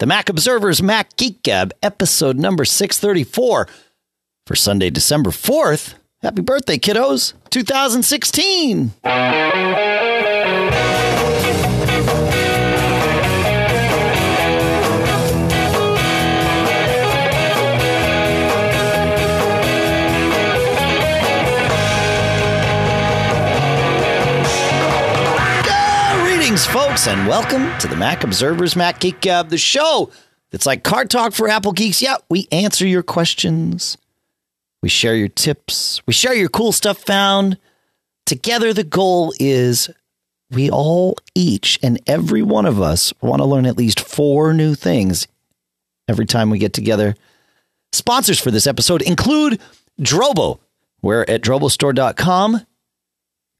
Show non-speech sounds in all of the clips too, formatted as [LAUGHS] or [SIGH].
the Mac Observer's Mac Geek Gab, episode number 634 for Sunday, December 4th. Happy birthday, kiddos! 2016! Greetings, folks, and welcome to the Mac Observer's Mac Geek Gab, the show that's like car talk for Apple geeks. Yeah, we answer your questions, we share your tips, we share your cool stuff found. Together, the goal is we all, each and every one of us, want to learn at least four new things every time we get together. Sponsors for this episode include Drobo, where at drobostore.com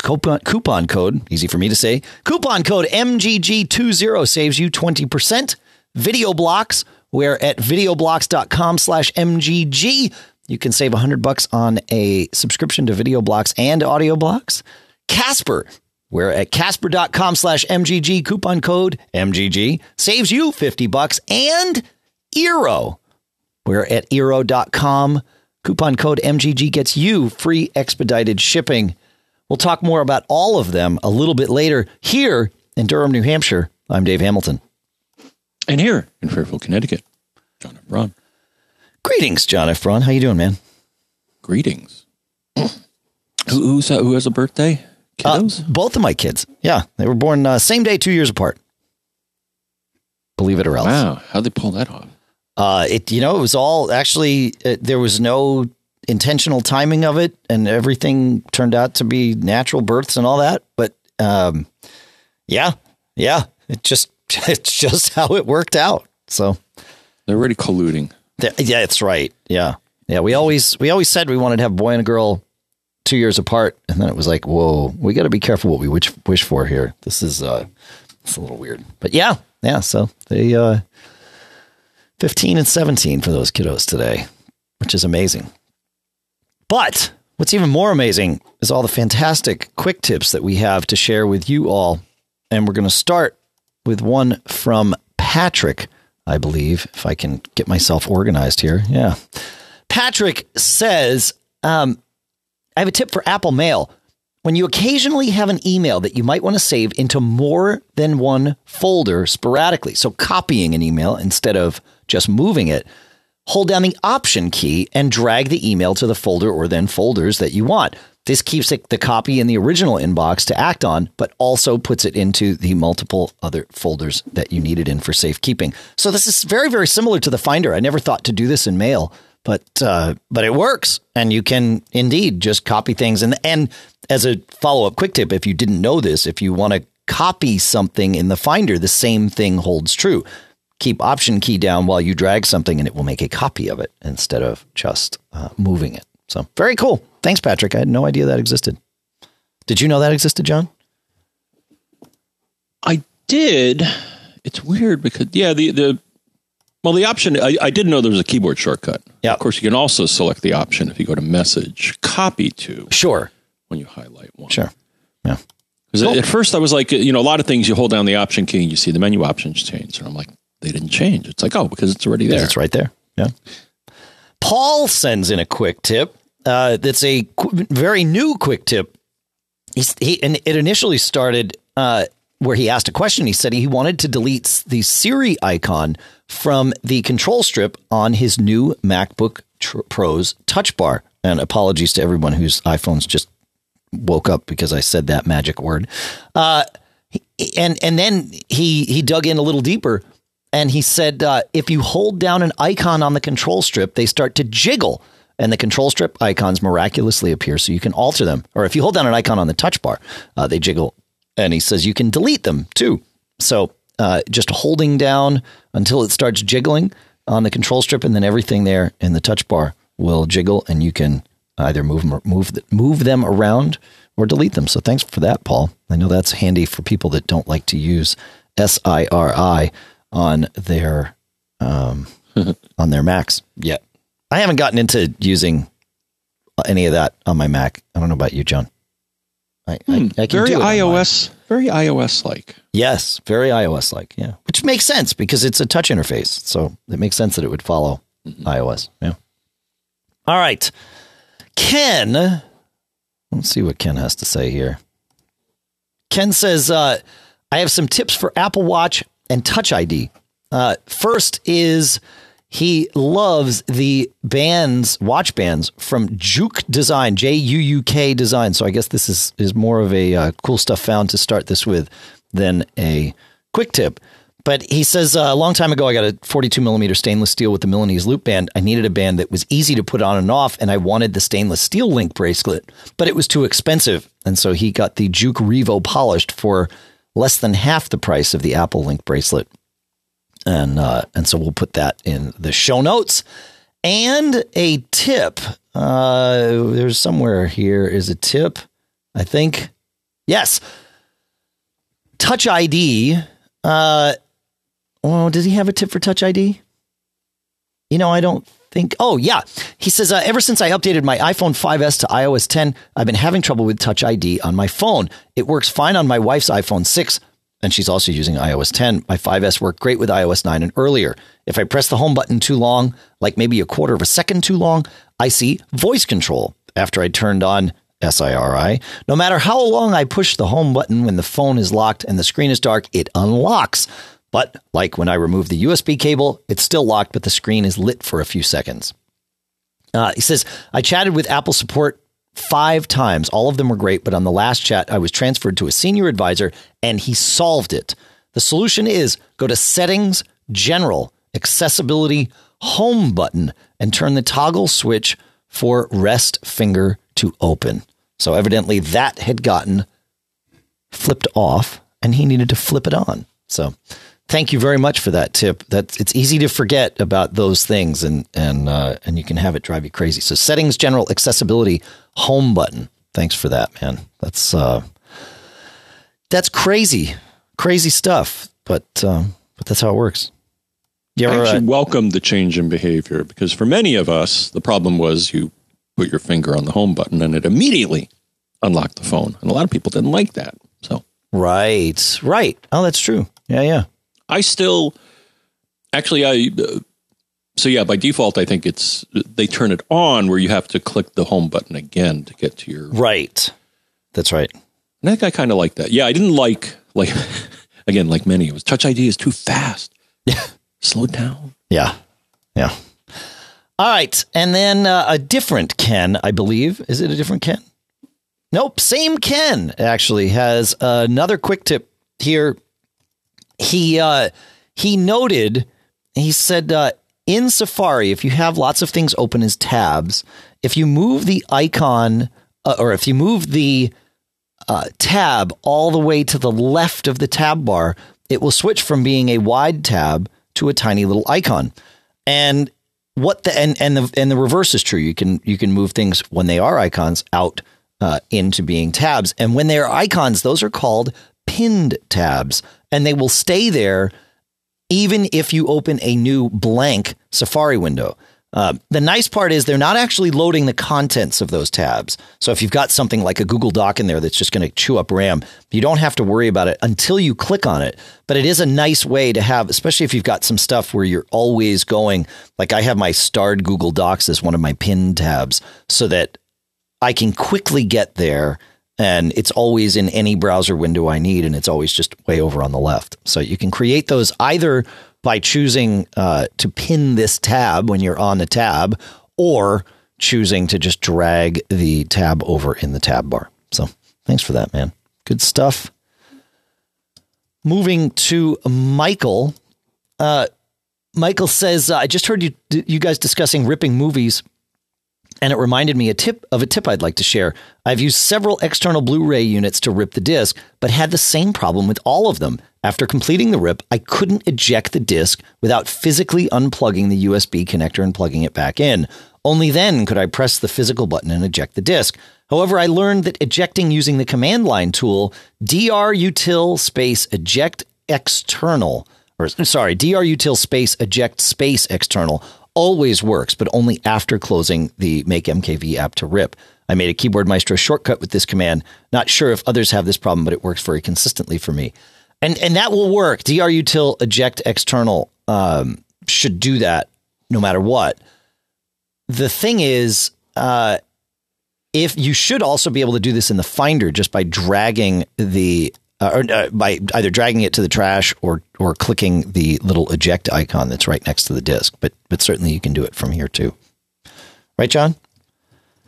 coupon, coupon code, easy for me to say, coupon code MGG20 saves you 20%. Video blocks, where at videoblocks.com slash MGG, you can save 100 bucks on a subscription to video blocks and audio blocks. Casper, where at casper.com slash MGG, coupon code MGG saves you 50 bucks. And Eero, where at Eero.com, coupon code MGG gets you free expedited shipping. We'll talk more about all of them a little bit later here in Durham, New Hampshire. I'm Dave Hamilton. And here in Fairfield, Connecticut, John F. Braun. Greetings, John F. Braun. How you doing, man? Greetings. [CLEARS THROAT] who, who's, who has a birthday? Kiddos? Uh, both of my kids. Yeah, they were born uh, same day, two years apart. Believe it or else. Wow, how'd they pull that off? Uh, it you know it was all actually uh, there was no intentional timing of it, and everything turned out to be natural births and all that. But um, yeah, yeah, it just [LAUGHS] it's just how it worked out. So they're already colluding. Th- yeah, it's right. Yeah, yeah. We always we always said we wanted to have a boy and a girl two years apart, and then it was like, whoa, we got to be careful what we wish wish for here. This is uh, it's a little weird, but yeah, yeah. So they uh, fifteen and seventeen for those kiddos today, which is amazing. But what's even more amazing is all the fantastic quick tips that we have to share with you all. And we're going to start with one from Patrick, I believe, if I can get myself organized here. Yeah. Patrick says, um, I have a tip for Apple Mail. When you occasionally have an email that you might want to save into more than one folder sporadically, so copying an email instead of just moving it, hold down the Option key and drag the email to the folder or then folders that you want. This keeps the copy in the original inbox to act on, but also puts it into the multiple other folders that you need it in for safekeeping. So this is very, very similar to the Finder. I never thought to do this in Mail, but uh, but it works, and you can indeed just copy things. And and as a follow up quick tip, if you didn't know this, if you want to copy something in the Finder, the same thing holds true keep option key down while you drag something and it will make a copy of it instead of just uh, moving it. So very cool. Thanks, Patrick. I had no idea that existed. Did you know that existed, John? I did. It's weird because yeah, the the well, the option I, I didn't know there was a keyboard shortcut. Yeah. Of course, you can also select the option if you go to Message, Copy to. Sure. When you highlight one. Sure. Yeah. Because cool. at first I was like, you know, a lot of things you hold down the option key and you see the menu options change, and I'm like, they didn't change. It's like, oh, because it's already there. It's right there. Yeah. Paul sends in a quick tip. Uh, that's a qu- very new quick tip. He's, he and it initially started uh, where he asked a question. He said he wanted to delete the Siri icon from the control strip on his new MacBook tr- Pro's Touch Bar. And apologies to everyone whose iPhones just woke up because I said that magic word. Uh, and and then he he dug in a little deeper and he said uh, if you hold down an icon on the control strip, they start to jiggle, and the control strip icons miraculously appear, so you can alter them. Or if you hold down an icon on the touch bar, uh, they jiggle, and he says you can delete them too. So uh, just holding down until it starts jiggling on the control strip, and then everything there in the touch bar will jiggle, and you can either move move move them around or delete them. So thanks for that, Paul. I know that's handy for people that don't like to use S I R I on their um, [LAUGHS] on their Macs yet. I haven't gotten into using any of that on my Mac. I don't know about you, John. I, hmm, I, I very iOS very iOS like. Yes, very iOS like. Yeah, which makes sense because it's a touch interface, so it makes sense that it would follow iOS. Yeah. All right, Ken. Let's see what Ken has to say here. Ken says, uh, "I have some tips for Apple Watch and Touch ID. Uh, first is." He loves the bands, watch bands from Juuk Design, J U U K Design. So I guess this is is more of a uh, cool stuff found to start this with than a quick tip. But he says uh, a long time ago, I got a 42 millimeter stainless steel with the Milanese loop band. I needed a band that was easy to put on and off, and I wanted the stainless steel link bracelet, but it was too expensive. And so he got the Juuk Revo polished for less than half the price of the Apple Link bracelet and uh, and so we'll put that in the show notes. And a tip. Uh, there's somewhere here is a tip. I think. Yes. Touch ID. Uh, oh, does he have a tip for Touch ID? You know, I don't think. Oh, yeah. He says, uh, ever since I updated my iPhone 5S to iOS 10, I've been having trouble with Touch ID on my phone. It works fine on my wife's iPhone 6 and she's also using iOS 10. My 5S worked great with iOS 9 and earlier. If I press the home button too long, like maybe a quarter of a second too long, I see voice control after I turned on SIRI. No matter how long I push the home button when the phone is locked and the screen is dark, it unlocks. But like when I remove the USB cable, it's still locked, but the screen is lit for a few seconds. Uh, he says, I chatted with Apple support five times. All of them were great, but on the last chat, I was transferred to a senior advisor and he solved it. The solution is go to Settings, General, Accessibility, Home button, and turn the toggle switch for rest finger to open. So evidently that had gotten flipped off and he needed to flip it on. So thank you very much for that tip. That it's easy to forget about those things, and and uh, and you can have it drive you crazy. So settings, general accessibility, home button. Thanks for that, man. That's uh, that's crazy, crazy stuff. But um, but that's how it works. You ever, I actually uh, welcome the change in behavior because for many of us, the problem was you put your finger on the home button and it immediately unlocked the phone, and a lot of people didn't like that. So right, right. Oh, that's true. Yeah, yeah. I still actually I uh, so yeah by default I think it's they turn it on where you have to click the home button again to get to your right. That's right. And I think I kind of like that. Yeah, I didn't like like [LAUGHS] again like many it was Touch ID is too fast. Yeah, slow down. Yeah, yeah. All right, and then uh, a different Ken, I believe. Is it a different Ken? Nope, same Ken actually has another quick tip here he uh, he noted he said uh, in Safari, if you have lots of things open as tabs, if you move the icon uh, or if you move the uh, tab all the way to the left of the tab bar, it will switch from being a wide tab to a tiny little icon. And what the and and the and the reverse is true. You can you can move things when they are icons out uh, into being tabs, and when they are icons, those are called pinned tabs and they will stay there even if you open a new blank Safari window. Uh, the nice part is they're not actually loading the contents of those tabs. So if you've got something like a Google Doc in there that's just going to chew up RAM, you don't have to worry about it until you click on it. But it is a nice way to have, especially if you've got some stuff where you're always going. Like I have my starred Google Docs as one of my pinned tabs so that I can quickly get there and it's always in any browser window I need, and it's always just way over on the left. So you can create those either by choosing uh, to pin this tab when you're on the tab, or choosing to just drag the tab over in the tab bar. So thanks for that, man. Good stuff. Moving to Michael. Uh, Michael says, uh, "I just heard you you guys discussing ripping movies and it reminded me a tip of a tip I'd like to share. I've used several external Blu-ray units to rip the disc, but had the same problem with all of them. After completing the rip, I couldn't eject the disc without physically unplugging the USB connector and plugging it back in. Only then could I press the physical button and eject the disc. However, I learned that ejecting using the command line tool drutil space eject external or sorry, drutil space eject space external always works, but only after closing the Make MKV app to rip. I made a Keyboard Maestro shortcut with this command. Not sure if others have this problem, but it works very consistently for me. And and that will work. drutil eject external um, should do that no matter what. The thing is, uh, if you should also be able to do this in the Finder just by dragging the uh, or uh, by either dragging it to the trash or or clicking the little eject icon that's right next to the disk. But but certainly you can do it from here too. Right, John?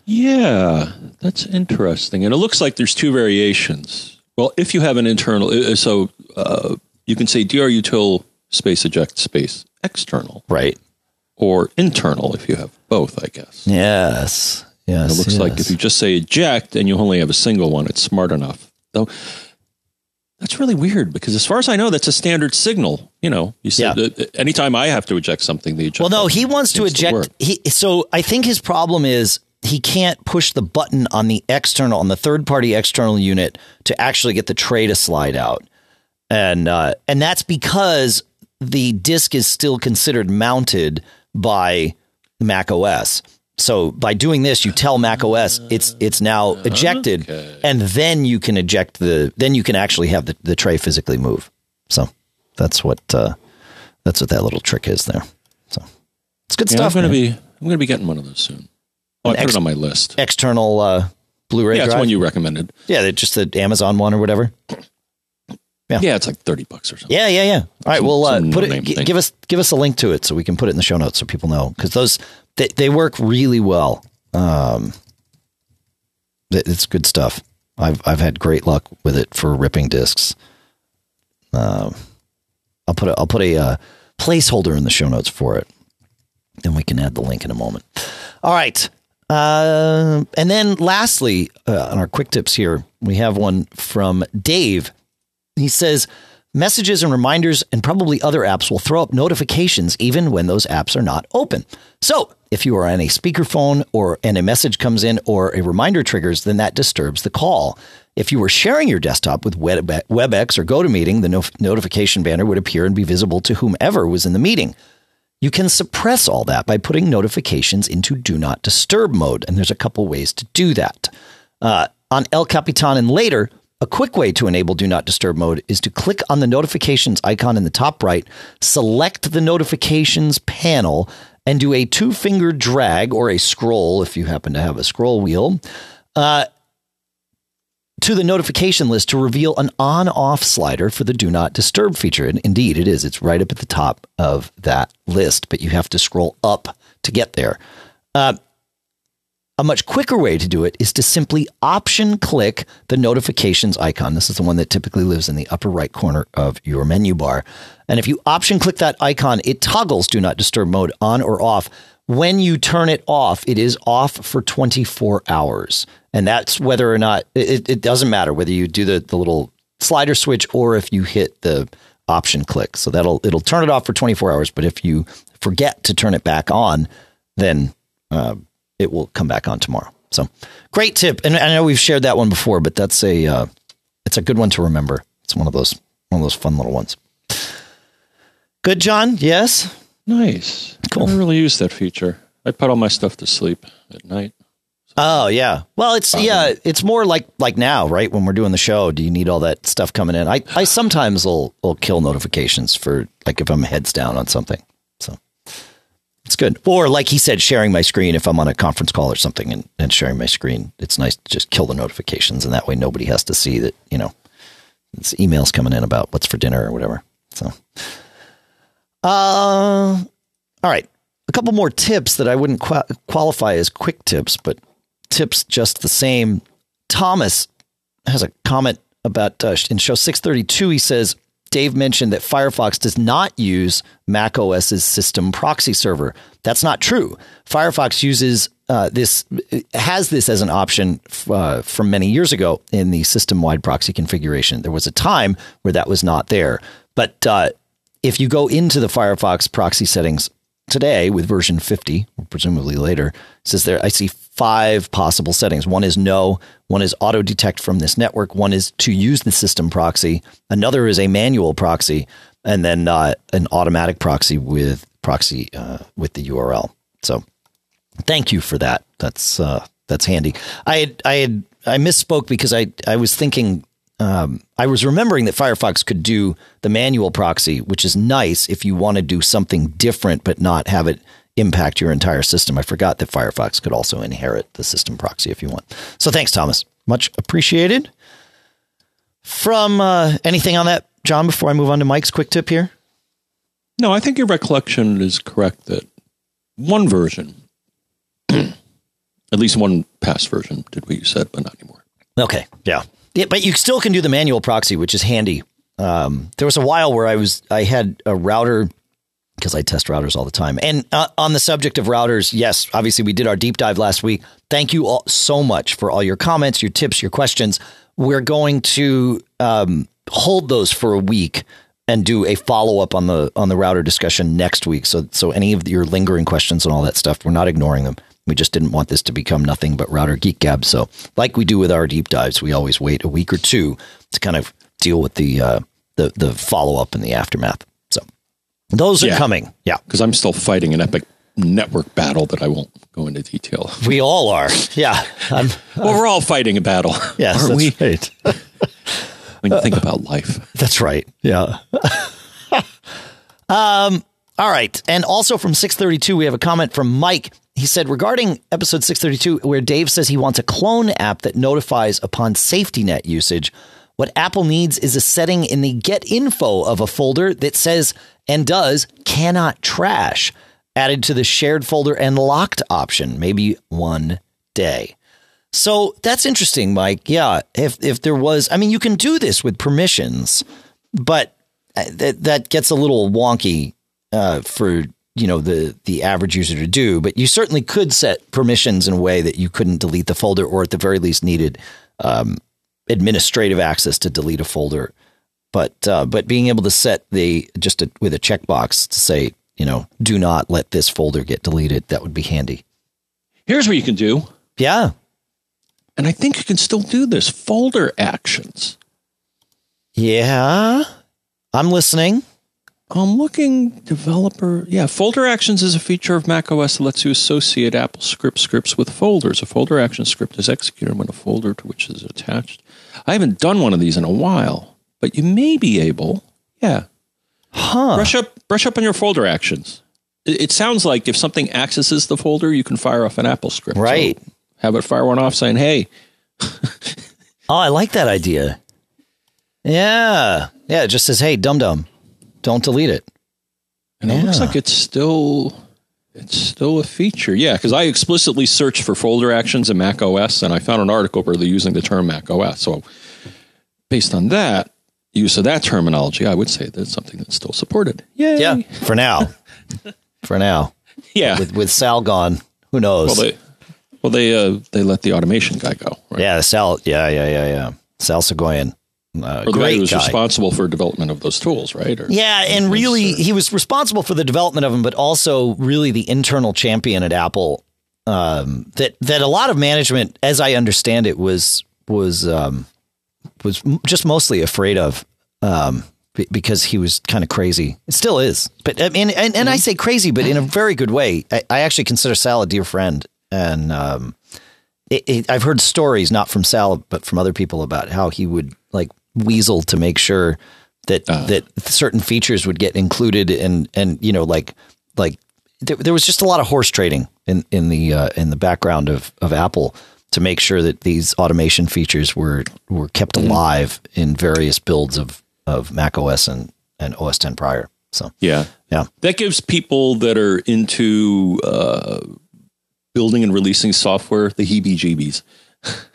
Yeah, that's interesting. And it looks like there's two variations. Well, if you have an internal, uh, so uh, you can say drutil space eject space external, right, or internal if you have both. I guess. Yes. Yes. And it looks yes. like if you just say eject and you only have a single one, it's smart enough. Though that's really weird because, as far as I know, that's a standard signal. You know, you said yeah. anytime I have to eject something, the eject. Well, no, he wants to eject. To he so I think his problem is he can't push the button on the external on the third party external unit to actually get the tray to slide out, and uh, and that's because the disk is still considered mounted by Mac OS. So by doing this, you tell Mac OS it's it's now ejected, okay. and then you can eject the then you can actually have the, the tray physically move. So that's what uh, that's what that little trick is there. So it's good yeah, stuff. I'm gonna man. be I'm gonna be getting one of those soon. Oh, I put ex- it on my list. External uh, Blu-ray. Yeah, it's one you recommended. Yeah, just the Amazon one or whatever. Yeah. yeah, it's like thirty bucks or something. Yeah, yeah, yeah. All right, some, well, uh, put it. G- give us give us a link to it so we can put it in the show notes so people know because those they, they work really well. Um, it's good stuff. I've I've had great luck with it for ripping discs. Um, I'll put a, I'll put a uh, placeholder in the show notes for it, and we can add the link in a moment. All right, uh, and then lastly, uh, on our quick tips here, we have one from Dave. He says Messages and reminders and probably other apps will throw up notifications even when those apps are not open. So, if you are on a speakerphone or and a message comes in or a reminder triggers, then that disturbs the call. If you were sharing your desktop with WebEx or GoToMeeting, the no- notification banner would appear and be visible to whomever was in the meeting. You can suppress all that by putting notifications into do not disturb mode, and there's a couple ways to do that. Uh, on El Capitan and later, a quick way to enable Do Not Disturb mode is to click on the notifications icon in the top right, select the notifications panel, and do a two finger drag or a scroll if you happen to have a scroll wheel uh, to the notification list to reveal an on off slider for the Do Not Disturb feature. And indeed, it is. It's right up at the top of that list, but you have to scroll up to get there. Uh, a much quicker way to do it is to simply option click the notifications icon. This is the one that typically lives in the upper right corner of your menu bar. And if you option click that icon, it toggles do not disturb mode on or off. When you turn it off, it is off for 24 hours. And that's whether or not it, it doesn't matter whether you do the, the little slider switch or if you hit the option click. So that'll it'll turn it off for 24 hours. But if you forget to turn it back on, then uh, it will come back on tomorrow. So great tip. And I know we've shared that one before, but that's a, uh, it's a good one to remember. It's one of those, one of those fun little ones. Good, John. Yes. Nice. Cool. I really use that feature. I put all my stuff to sleep at night. Oh yeah. Well, it's um, yeah, it's more like like now, right? When we're doing the show, do you need all that stuff coming in? I I sometimes will will kill notifications for like if I'm heads down on something. It's good. Or like he said, sharing my screen if I'm on a conference call or something and, and sharing my screen. It's nice to just kill the notifications and that way nobody has to see that, you know, it's emails coming in about what's for dinner or whatever. So uh all right. A couple more tips that I wouldn't qualify as quick tips, but tips just the same. Thomas has a comment about uh, in show 632 he says Dave mentioned that Firefox does not use Mac OS's system proxy server. That's not true. Firefox uses uh, this has this as an option uh, from many years ago in the system-wide proxy configuration. There was a time where that was not there, but uh, if you go into the Firefox proxy settings today with version 50, or presumably later, says there I see five possible settings. One is no, one is auto detect from this network, one is to use the system proxy, another is a manual proxy, and then uh, an automatic proxy with proxy uh, with the URL. So thank you for that. That's uh, that's handy. I had, I had I misspoke because I I was thinking um, I was remembering that Firefox could do the manual proxy, which is nice if you want to do something different but not have it impact your entire system. I forgot that Firefox could also inherit the system proxy if you want. So thanks, Thomas. Much appreciated. From uh, anything on that, John, before I move on to Mike's quick tip here? No, I think your recollection is correct that one version, [CLEARS THROAT] at least one past version, did what you said, but not anymore. Okay. Yeah. Yeah. But you still can do the manual proxy, which is handy. Um, there was a while where I was, I had a router because I test routers all the time. And uh, on the subject of routers, yes, obviously we did our deep dive last week. Thank you all so much for all your comments, your tips, your questions. We're going to um, hold those for a week and do a follow up on the on the router discussion next week. So so any of your lingering questions and all that stuff, we're not ignoring them. We just didn't want this to become nothing but router geek gab. So like we do with our deep dives, we always wait a week or two to kind of deal with the uh, the the follow up and the aftermath. So those are Yeah. coming. Yeah. Because I'm still fighting an epic network battle that I won't go into detail. [LAUGHS] We all are. Yeah. I'm, Well, we're all fighting a battle. [LAUGHS] yes, that's we? right. [LAUGHS] When you think about life. That's right. Yeah. um, all right. And also from 632, we have a comment from Mike. He said regarding episode 632, where Dave says he wants a clone app that notifies upon safety net usage. What Apple needs is a setting in the get info of a folder that says and does cannot trash added to the shared folder and locked option, maybe one day. So that's interesting, Mike. Yeah, if if there was, I mean, you can do this with permissions, but uh, that that gets a little wonky uh, for you know the the average user to do. But you certainly could set permissions in a way that you couldn't delete the folder, or at the very least needed um, administrative access to delete a folder. But uh, but being able to set the just a, with a checkbox to say you know do not let this folder get deleted, that would be handy. Here's what you can do. Yeah, And I think you can still do this folder actions. yeah, I'm listening. I'm looking developer. Yeah, folder actions is a feature of macOS that lets you associate Apple script scripts with folders. A folder action script is executed when a folder to which is attached. I haven't done one of these in a while, but you may be able. Yeah, Huh. brush up, brush up on your folder actions. It, it sounds like if something accesses the folder, you can fire off an Apple script. So Right. have it fire one off saying, "Hey, [LAUGHS] Oh, I like that idea. Yeah. Yeah. It just says, hey, dum dum, don't delete it. And it looks like it's still it's still a feature. Yeah, because I explicitly searched for folder actions in Mac OS and I found an article where they're using the term Mac OS. So based on that, use of that terminology, I would say that's something that's still supported. Yay. Yeah. For now. [LAUGHS] For now. Yeah. With, with Sal gone, who knows? well they well they uh they let the automation guy go, right? yeah. Sal. Yeah. Yeah. Yeah. Yeah. Sal Soghoian. Uh, Or guy great who was guy. responsible for development of those tools, right? Or, Yeah, and really, he was responsible for the development of them, but also really the internal champion at Apple. Um, that that a lot of management, as I understand it, was was um, was just mostly afraid of um, be- because he was kind of crazy. It still is, but I mean, and, and I say crazy, but in a very good way. I, I actually consider Sal a dear friend, and um, it, it, I've heard stories not from Sal, but from other people about how he would like weasel to make sure that that certain features would get included, and and you know like like there, there was just a lot of horse trading in in the uh, in the background of of Apple to make sure that these automation features were were kept alive in various builds of of Mac OS and and OS 10 prior. So Yeah. yeah, That gives people that are into uh, building and releasing software the heebie jeebies. [LAUGHS]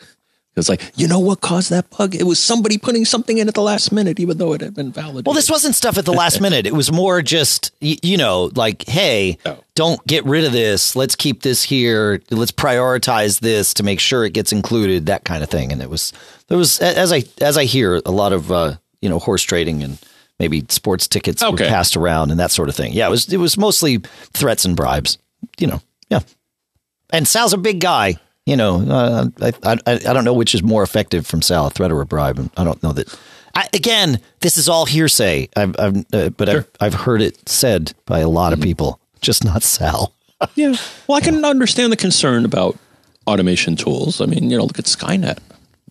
it's like, you know what caused that bug? It was somebody putting something in at the last minute, even though it had been validated. Well, this wasn't stuff at the last minute. It was more just, you know, like, hey, Oh. don't get rid of this. Let's keep this here. Let's prioritize this to make sure it gets included. That kind of thing. And it was there was as I as I hear a lot of uh, you know horse trading and maybe sports tickets were passed around and that sort of thing. Yeah, it was it was mostly threats and bribes. You know, yeah. And Sal's a big guy. You know, uh, I, I I don't know which is more effective from Sal, a threat or a bribe. I don't know that. I, again, this is all hearsay. I've, I've uh, but I've I've heard it said by a lot of people, just not Sal. yeah. Well, I can understand the concern about automation tools. I mean, you know, look at Skynet.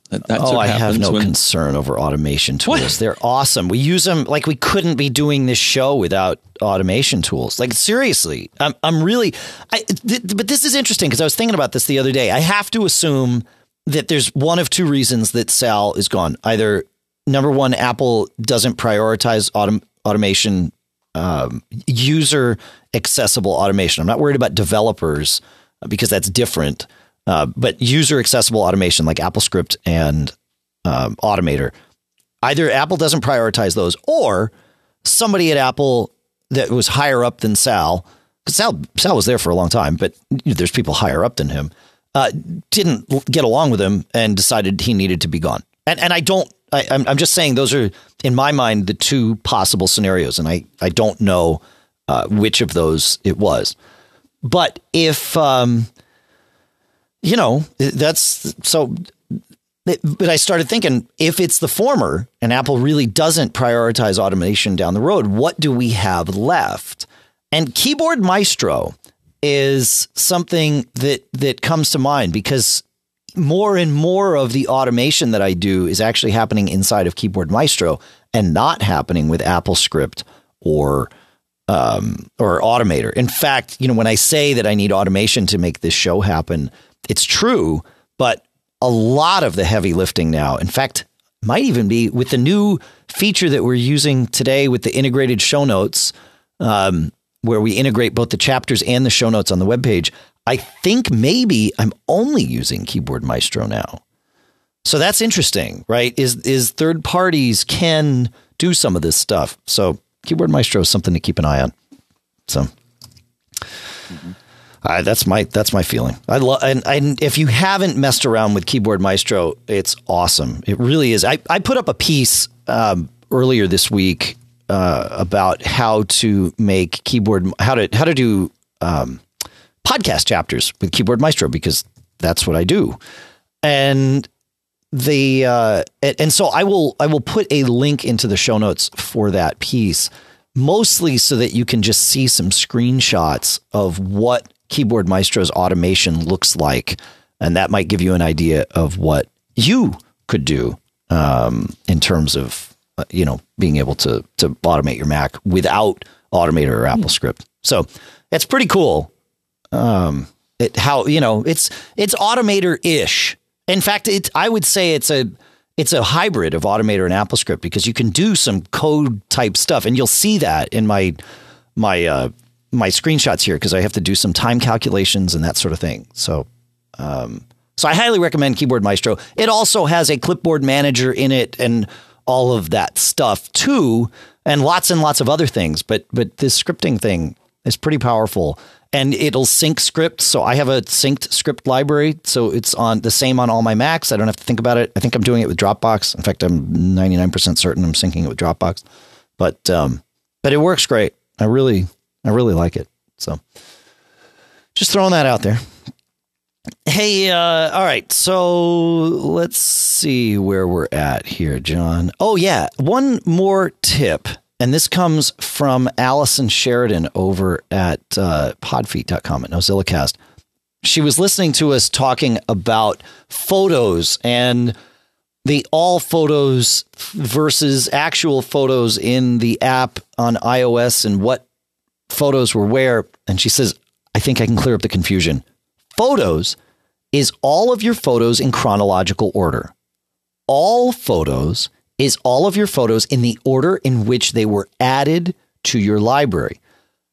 That, oh, I have no when... concern over automation tools. What? They're awesome. We use them like we couldn't be doing this show without automation tools. Like seriously, I'm I'm really. I, th- but this is interesting because I was thinking about this the other day. I have to assume that there's one of two reasons that Sal is gone. Either number one, Apple doesn't prioritize autom- automation, um, user accessible automation. I'm not worried about developers because that's different. Uh, but user accessible automation like AppleScript and um, Automator, either Apple doesn't prioritize those or somebody at Apple that was higher up than Sal, because Sal, Sal was there for a long time, but there's people higher up than him, uh, didn't get along with him and decided he needed to be gone. And, and I don't, I, I'm, I'm just saying those are, in my mind, the two possible scenarios. And I, I don't know uh, which of those it was. But if, um, you know, that's so. But I started thinking if it's the former and Apple really doesn't prioritize automation down the road, what do we have left? And Keyboard Maestro is something that that comes to mind because more and more of the automation that I do is actually happening inside of Keyboard Maestro and not happening with AppleScript or um, or Automator. In fact, you know, when I say that I need automation to make this show happen, it's true, but a lot of the heavy lifting now, in fact, might even be with the new feature that we're using today with the integrated show notes, um, where we integrate both the chapters and the show notes on the webpage. I think maybe I'm only using Keyboard Maestro now. So that's interesting, right? Is is third parties can do some of this stuff. So Keyboard Maestro is something to keep an eye on. So mm-hmm. That's my that's my feeling. I love and, and if you haven't messed around with Keyboard Maestro, it's awesome. It really is. I, I put up a piece um, earlier this week uh, about how to make keyboard how to how to do um, podcast chapters with Keyboard Maestro because that's what I do. And the uh, and so I will I will put a link into the show notes for that piece mostly so that you can just see some screenshots of what Keyboard Maestro's automation looks like. And that might give you an idea of what you could do um, in terms of, uh, you know, being able to, to automate your Mac without Automator or AppleScript. So it's pretty cool. Um, it, how, you know, it's, it's Automator ish. In fact, it, I would say it's a, it's a hybrid of Automator and AppleScript because you can do some code type stuff, and you'll see that in my my uh, my screenshots here because I have to do some time calculations and that sort of thing. So, um, so I highly recommend Keyboard Maestro. It also has a clipboard manager in it and all of that stuff too, and lots and lots of other things. But but this scripting thing is pretty powerful, and it'll sync scripts. So I have a synced script library, so it's on the same on all my Macs. I don't have to think about it. I think I'm doing it with Dropbox. In fact, I'm 99% certain I'm syncing it with Dropbox. But um, but it works great. I really I really like it. So just throwing that out there. Hey, uh, all right. So let's see where we're at here, John. Oh, yeah. One more tip. And this comes from Allison Sheridan over at uh, podfeet.com at NosillaCast. She was listening to us talking about photos and the all photos versus actual photos in the app on iOS and what photos were where. And she says, I think I can clear up the confusion. Photos is all of your photos in chronological order. All photos is all of your photos in the order in which they were added to your library.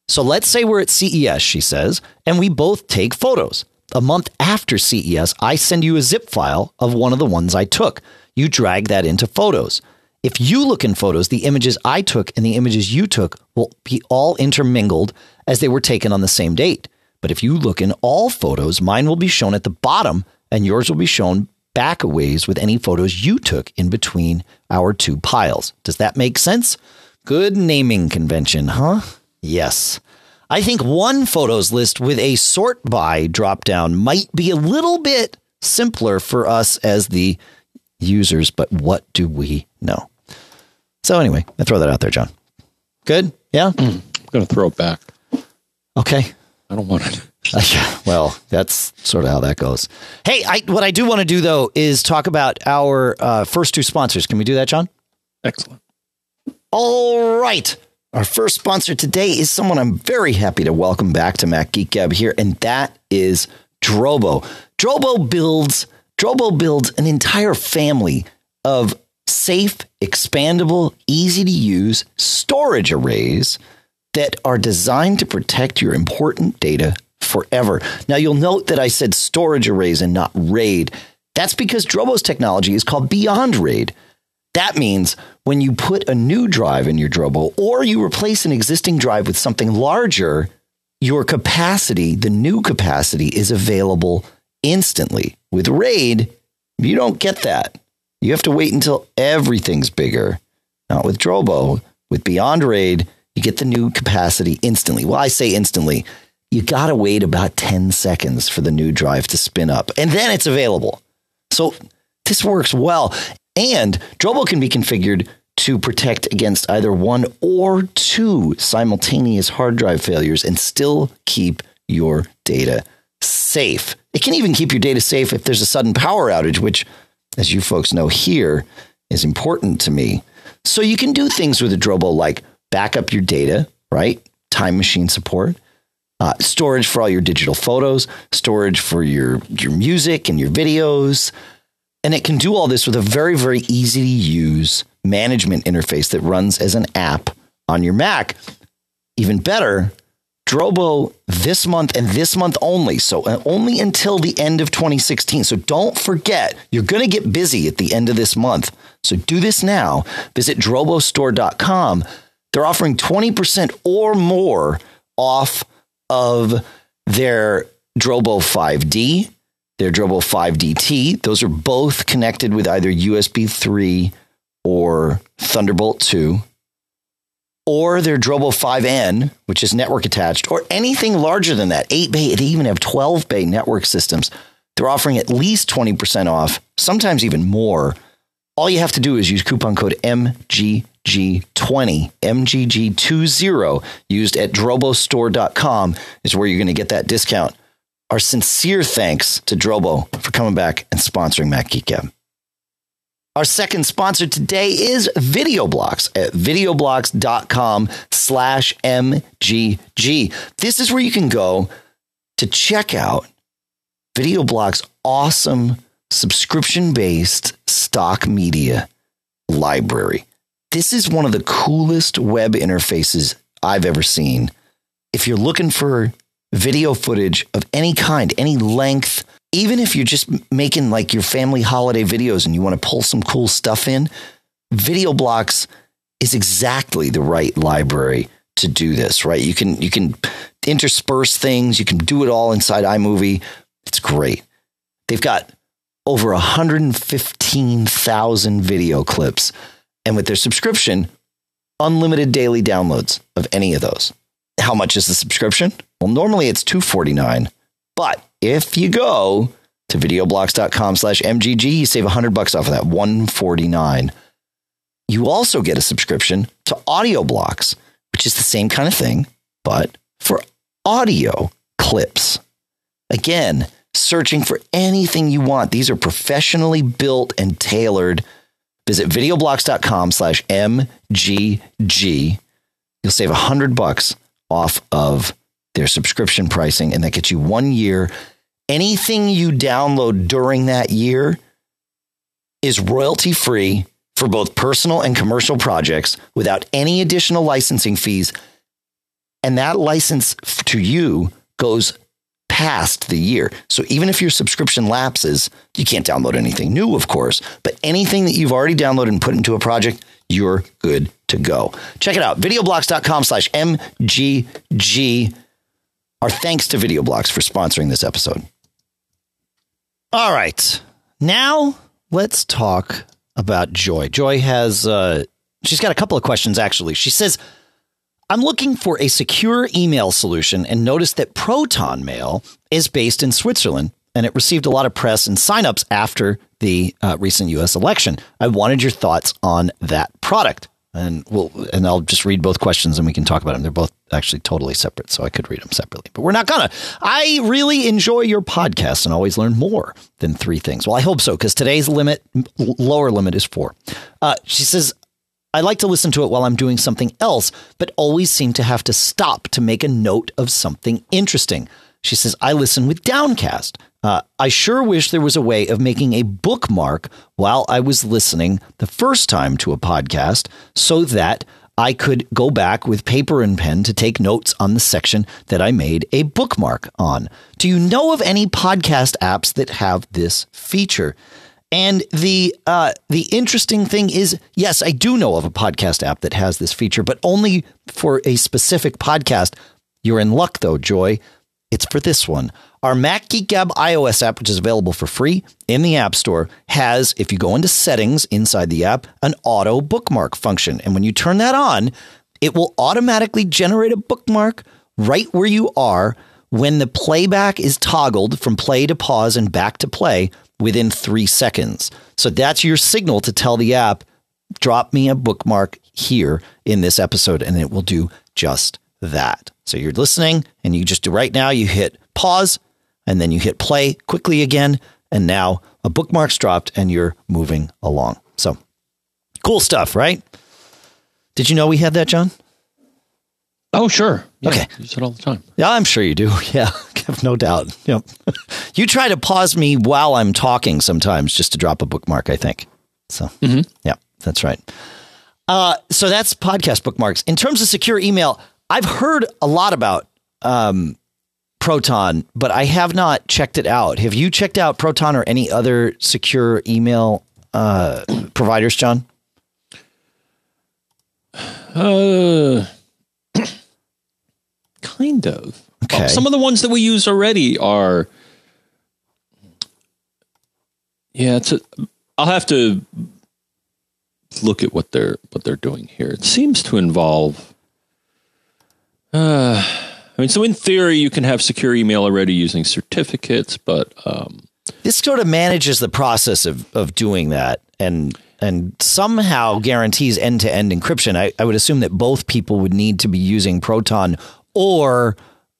So let's say we're at CES, she says, and we both take photos. A month after CES, I send you a zip file of one of the ones I took. You drag that into photos. If you look in photos, the images I took and the images you took will be all intermingled as they were taken on the same date. But if you look in all photos, mine will be shown at the bottom and yours will be shown back a ways with any photos you took in between our two piles. Does that make sense? Good naming convention, huh? Yes. I think one photos list with a sort by dropdown might be a little bit simpler for us as the users, but what do we know? So anyway, I throw that out there, John. Good? Yeah? I'm going to throw it back. Okay. I don't want it. [LAUGHS] well, that's sort of how that goes. Hey, I, what I do want to do though is talk about our uh, first two sponsors. Can we do that, John? Excellent. All right. Our first sponsor today is someone I'm very happy to welcome back to Mac Geek Gab here, and that is Drobo. Drobo builds Drobo builds an entire family of safe, expandable, easy to use storage arrays that are designed to protect your important data forever. Now, you'll note that I said storage arrays and not RAID. That's because Drobo's technology is called Beyond RAID. That means when you put a new drive in your Drobo or you replace an existing drive with something larger, your capacity, the new capacity, is available instantly. With RAID, you don't get that. You have to wait until everything's bigger. Not with Drobo. With Beyond RAID, you get the new capacity instantly. Well, I say instantly. You got to wait about 10 seconds for the new drive to spin up, and then it's available. So this works well. And Drobo can be configured to protect against either one or two simultaneous hard drive failures and still keep your data safe. It can even keep your data safe if there's a sudden power outage, which, as you folks know here, is important to me. So you can do things with a Drobo like back up your data, right? Time machine support, uh, storage for all your digital photos, storage for your, your music and your videos, and it can do all this with a very, very easy to use management interface that runs as an app on your Mac. Even better, Drobo this month and this month only. So uh, only until the end of 2016. So don't forget, you're going to get busy at the end of this month. So do this now. Visit drobostore.com. They're offering 20% or more off of their Drobo 5D their Drobo 5DT. Those are both connected with either USB 3 or Thunderbolt 2, or their Drobo 5N, which is network attached, or anything larger than that. 8 bay, they even have 12 bay network systems. They're offering at least 20% off, sometimes even more. All you have to do is use coupon code MGG20, MGG20, used at drobostore.com, is where you're going to get that discount. Our sincere thanks to Drobo for coming back and sponsoring Mac Geek Gab. Our second sponsor today is VideoBlocks at videoblocks.com slash MGG. This is where you can go to check out VideoBlocks' awesome subscription-based stock media library. This is one of the coolest web interfaces I've ever seen. If you're looking for video footage of any kind, any length, even if you're just making like your family holiday videos and you want to pull some cool stuff in, Video Blocks is exactly the right library to do this, right? You can you can intersperse things, you can do it all inside iMovie. It's great. They've got over 115,000 video clips and with their subscription, unlimited daily downloads of any of those. How much is the subscription? Well, normally it's two forty nine, but if you go to videoblocks.com slash mgg, you save hundred bucks off of that one forty nine. You also get a subscription to Audio Blocks, which is the same kind of thing, but for audio clips. Again, searching for anything you want. These are professionally built and tailored. Visit videoblocks.com slash MGG. You'll save a hundred bucks off of their subscription pricing, and that gets you one year. Anything you download during that year is royalty free for both personal and commercial projects without any additional licensing fees. And that license to you goes past the year. So even if your subscription lapses, you can't download anything new, of course, but anything that you've already downloaded and put into a project, you're good to go. Check it out. Videoblocks.com slash MGG. Our thanks to Videoblocks for sponsoring this episode. All right. Now let's talk about Joy. Joy has, uh, she's got a couple of questions actually. She says, I'm looking for a secure email solution and noticed that Proton Mail is based in Switzerland and it received a lot of press and signups after the uh, recent US election. I wanted your thoughts on that product. and we'll and I'll just read both questions and we can talk about them. They're both actually totally separate, so I could read them separately, but we're not gonna. I really enjoy your podcast and always learn more than three things. Well, I hope so because today's limit, lower limit, is four. Uh, she says. I like to listen to it while I'm doing something else, but always seem to have to stop to make a note of something interesting. She says, I listen with Downcast. Uh, I sure wish there was a way of making a bookmark while I was listening the first time to a podcast so that I could go back with paper and pen to take notes on the section that I made a bookmark on. Do you know of any podcast apps that have this feature? And the uh, the interesting thing is, yes, I do know of a podcast app that has this feature, but only for a specific podcast. You're in luck, though, Joy. It's for this one. Our Mac Geek Gab iOS app, which is available for free in the App Store, has, if you go into settings inside the app, an auto bookmark function. And when you turn that on, it will automatically generate a bookmark right where you are when the playback is toggled from play to pause and back to play within three seconds. So that's your signal to tell the app, drop me a bookmark here in this episode, and it will do just that. So you're listening and you just do right now, you hit pause and then you hit play quickly again. And now a bookmark's dropped and you're moving along. So cool stuff, right? Did you know we had that, John? Oh, sure. Yeah, okay. Use it all the time. Yeah, I'm sure you do. [LAUGHS] Yeah, [LAUGHS] have no doubt. Yep. [LAUGHS] you try to pause me while I'm talking sometimes just to drop a bookmark, I think. So, mm-hmm. yeah, that's right. Uh, so that's podcast bookmarks. In terms of secure email, I've heard a lot about um, Proton, but I have not checked it out. Have you checked out Proton or any other secure email uh, providers, John? Uh, [COUGHS] kind of. Okay. Some of the ones that we use already are. Yeah, it's. A, I'll have to look at what they're what they're doing here. It seems to involve. Uh, I mean, so in theory, you can have secure email already using certificates, but um, this sort of manages the process of of doing that, and and somehow guarantees end to end encryption. I, I would assume that both people would need to be using Proton, or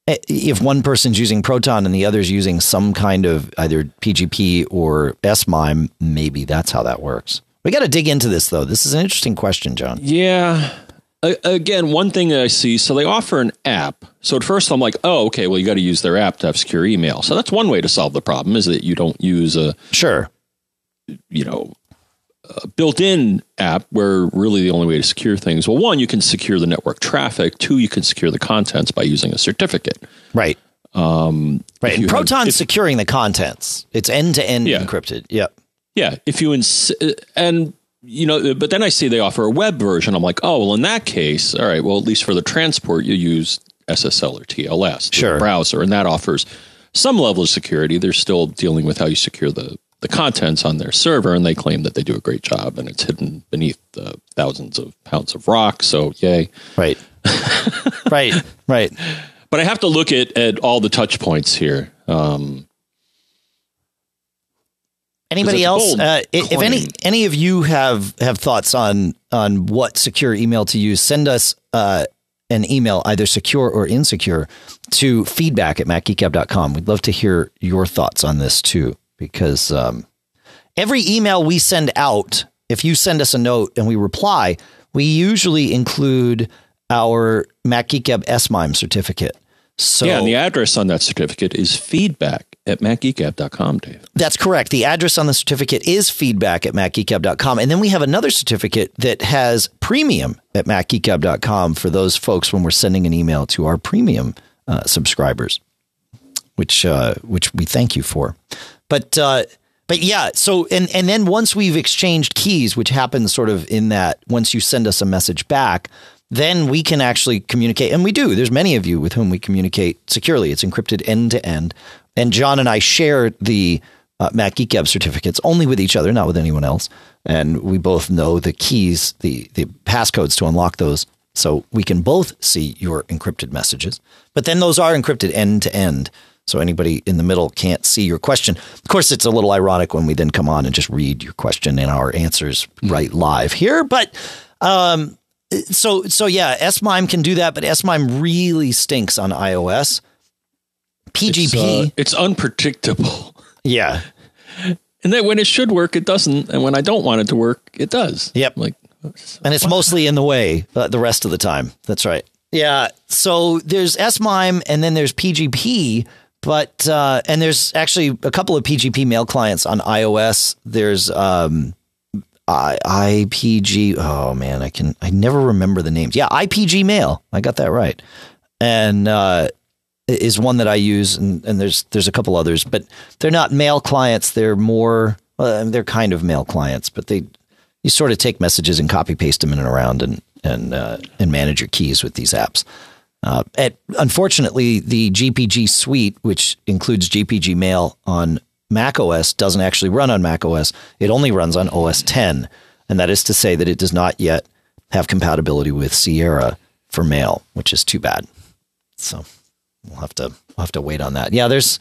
eh, if one person's using Proton and the other's using some kind of either PGP or SMIME, maybe that's how that works. We got to dig into this though. This is an interesting question, John. Yeah, again, one thing that I see, so they offer an app. So at first I'm like, oh, okay, well, you got to use their app to have secure email. So that's one way to solve the problem is that you don't use a, sure, you know, built-in app where really the only way to secure things. Well, one, you can secure the network traffic. Two, you can secure the contents by using a certificate. Right. Um, right. And Proton's have, securing the contents. It's end to end encrypted. Yep. Yeah. If you ins- and you know, but then I see they offer a web version. I'm like, oh, well, in that case, all right, well, at least for the transport, you use SSL or TLS, the sure. browser, and that offers some level of security. They're still dealing with how you secure the, the contents on their server, and they claim that they do a great job, and it's hidden beneath the thousands of pounds of rock. So, yay. Right. [LAUGHS] right. Right. But I have to look at, at all the touch points here. Um, Anybody else? Uh, if any any of you have have thoughts on on what secure email to use, send us uh, an email, either secure or insecure, to feedback at macgeekgab.com. We'd love to hear your thoughts on this too, because um, every email we send out, if you send us a note and we reply, we usually include our MacGeekGab SMIME certificate. So yeah, and the address on that certificate is feedback at macgeekgab.com, Dave. That's correct. The address on the certificate is feedback at macgeekgab.com. And then we have another certificate that has premium at macgeekgab.com for those folks when we're sending an email to our premium uh, subscribers, which uh, which we thank you for. But uh, but yeah, so and and then once we've exchanged keys, which happens sort of in that once you send us a message back, then we can actually communicate. And we do. There's many of you with whom we communicate securely. It's encrypted end to end. And John and I share the uh, Mac Geek Gab certificates only with each other, not with anyone else. And we both know the keys, the, the passcodes to unlock those. So we can both see your encrypted messages. But then those are encrypted end to end. So anybody in the middle can't see your question. Of course, it's a little ironic when we then come on and just read your question and our answers right live here. But um, so so yeah, SMIME can do that, but SMIME really stinks on iOS. PGP, It's, uh, it's unpredictable. yeah, And then when it should work, it doesn't. And when I don't want it to work, it does. Yep. Like, and it's mostly in the way uh, the rest of the time. That's right. Yeah. So there's SMIME and then there's PGP, but uh, and there's actually a couple of PGP mail clients on iOS. There's um, I, IPG. Oh man, I can I never remember the names. Yeah, IPG Mail. I got that right. And uh, is one that I use, and, and there's there's a couple others, but they're not mail clients. They're more uh, they're kind of mail clients, but they you sort of take messages and copy paste them in and around and and uh, and manage your keys with these apps. Uh, at, unfortunately, the GPG suite, which includes GPG Mail on Mac OS, doesn't actually run on Mac OS. It only runs on OS 10, and that is to say that it does not yet have compatibility with Sierra for Mail, which is too bad. So we'll have to we'll have to wait on that. Yeah, there's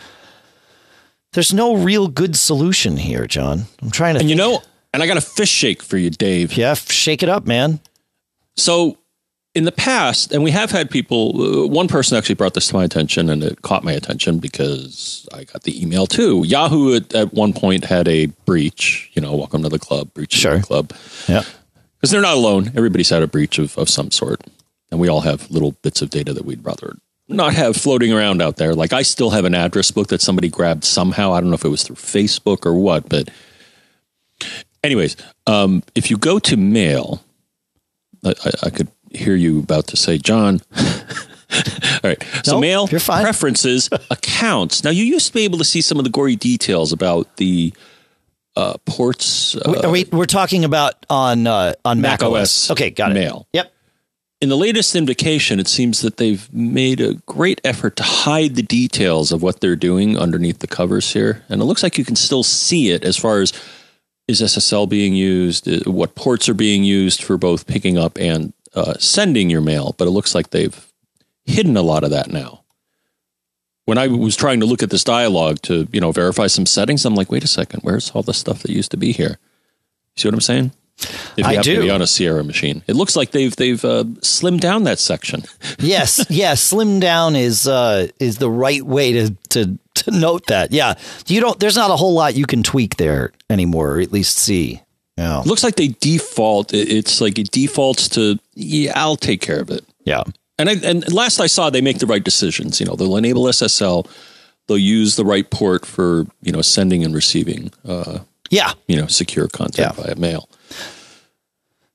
there's no real good solution here, John. I'm trying to. and you know, and I got a fish shake for you, Dave. yeah, shake it up, man. So in the past, and we have had people, uh, one person actually brought this to my attention and it caught my attention because I got the email too. Yahoo at, at one point had a breach, you know, welcome to the club, breach Sure. the club. Yeah. Because they're not alone. Everybody's had a breach of, of some sort. And we all have little bits of data that we'd rather not have floating around out there. Like I still have an address book that somebody grabbed somehow. I don't know if it was through Facebook or what, but anyways, um, if you go to mail, I, I, could hear you about to say, John. [LAUGHS] All right. So Nope, mail you're fine. preferences, [LAUGHS] accounts. Now you used to be able to see some of the gory details about the uh, ports. Uh, Are we, we're talking about on uh, on Mac, Mac OS. OS Okay, got it. mail. Yep. In the latest indication, it seems that they've made a great effort to hide the details of what they're doing underneath the covers here. And it looks like you can still see it as far as is SSL being used, uh, what ports are being used for both picking up and uh, sending your mail. But it looks like they've hidden a lot of that now. When I was trying to look at this dialogue to, you know, verify some settings, I'm like, wait a second, where's all the stuff that used to be here? See what I'm saying? If you I do. to be on a Sierra machine, it looks like they've they've uh, slimmed down that section. [LAUGHS] Yes, yes. Slim down is uh, is the right way to, to to note that. Yeah, you don't. There's not a whole lot you can tweak there anymore, or at least see. Yeah, It looks like they default. It's like it defaults to yeah, I'll take care of it. yeah, And I, and last I saw, they make the right decisions. You know, they'll enable SSL. They'll use the right port for you know sending and receiving uh, yeah. you know secure content Yeah. via mail.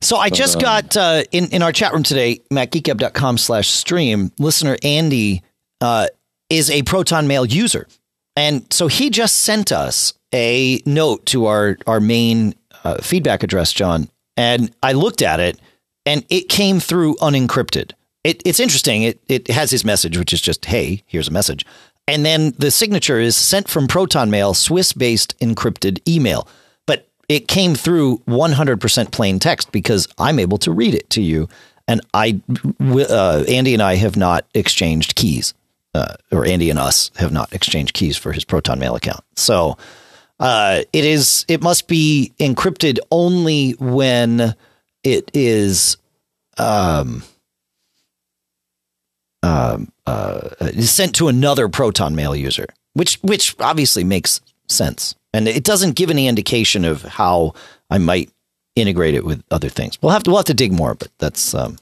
So I just got uh, in in our chat room today, macgeekgab.com slash stream. Listener Andy uh, is a Proton Mail user, and so he just sent us a note to our our main uh, feedback address, John. And I looked at it, and it came through unencrypted. It, it's interesting. It it has his message, which is just, "Hey, here's a message," and then the signature is sent from Proton Mail, Swiss based encrypted email. But it came through 100% plain text because I'm able to read it to you. And I, uh, Andy and I have not exchanged keys, uh, or Andy and us have not exchanged keys for his Proton Mail account. So uh, it is, it must be encrypted only when it is, um, um, uh, is sent to another Proton Mail user, which which obviously makes sense, and it doesn't give any indication of how I might integrate it with other things. We'll have to we'll have to dig more, but that's um,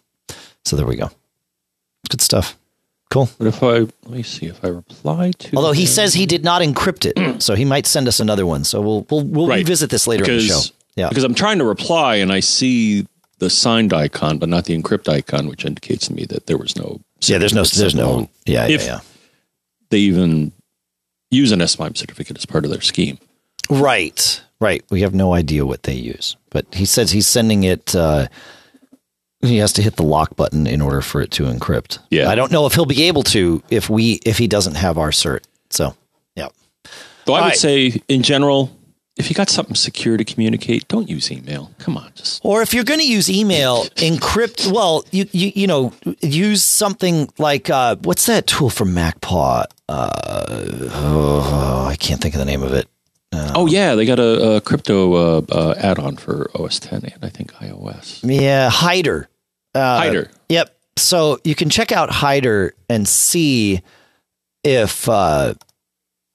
so there we go. Good stuff. Cool. But if I let me see if I reply to Although he him- says he did not encrypt it, [CLEARS THROAT] so he might send us another one. So we'll we'll we'll Right. revisit this later in the show. Yeah. because I'm trying to reply and I see the signed icon but not the encrypt icon, which indicates to me that there was no Yeah. There's no there's no yeah yeah yeah. They even use an SMIME certificate as part of their scheme. Right, right. We have no idea what they use, but he says he's sending it. Uh, he has to hit the lock button in order for it to encrypt. Yeah. I don't know if he'll be able to if we if he doesn't have our cert. So, yeah, Though I All would right. say, in general, if you got something secure to communicate, don't use email. Come on, just or if you're going to use email, [LAUGHS] encrypt. Well, you you you know use something like uh, what's that tool from MacPaw? Uh, oh, I can't think of the name of it. oh yeah, they got a, a crypto uh, uh, add-on for OS 10 and I think iOS. Yeah, Hider. Uh, Hider. Yep. So you can check out Hider and see if uh,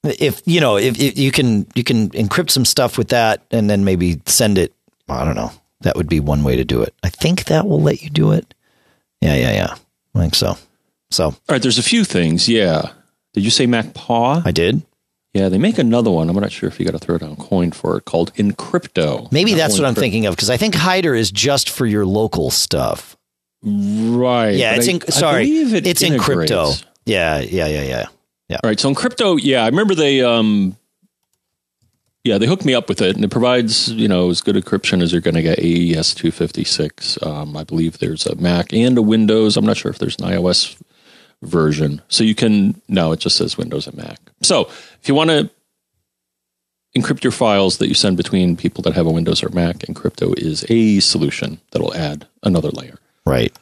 if you know if, if you can you can encrypt some stuff with that and then maybe send it. I don't know. That would be one way to do it. I think that will let you do it. Yeah, yeah, yeah. I think so. So All right, there's a few things. Yeah. Did you say MacPaw? I did. Yeah, they make another one. I'm not sure if you got to throw down coin for it called Encrypto. Maybe Not that's what I'm thinking of because I think Hider is just for your local stuff. Right. Yeah, it's I- in, I sorry, believe it it's Encrypto. yeah Yeah, yeah, yeah, yeah. All right. So Encrypto, yeah, I remember they, um, yeah, they hooked me up with it, and it provides you know as good encryption as you're going to get. AES 256. Um, I believe there's a Mac and a Windows. I'm not sure if there's an iOS version. So you can no, it just says Windows and Mac. So if you want to encrypt your files that you send between people that have a Windows or Mac, Encrypto is a solution that'll add another layer. Right.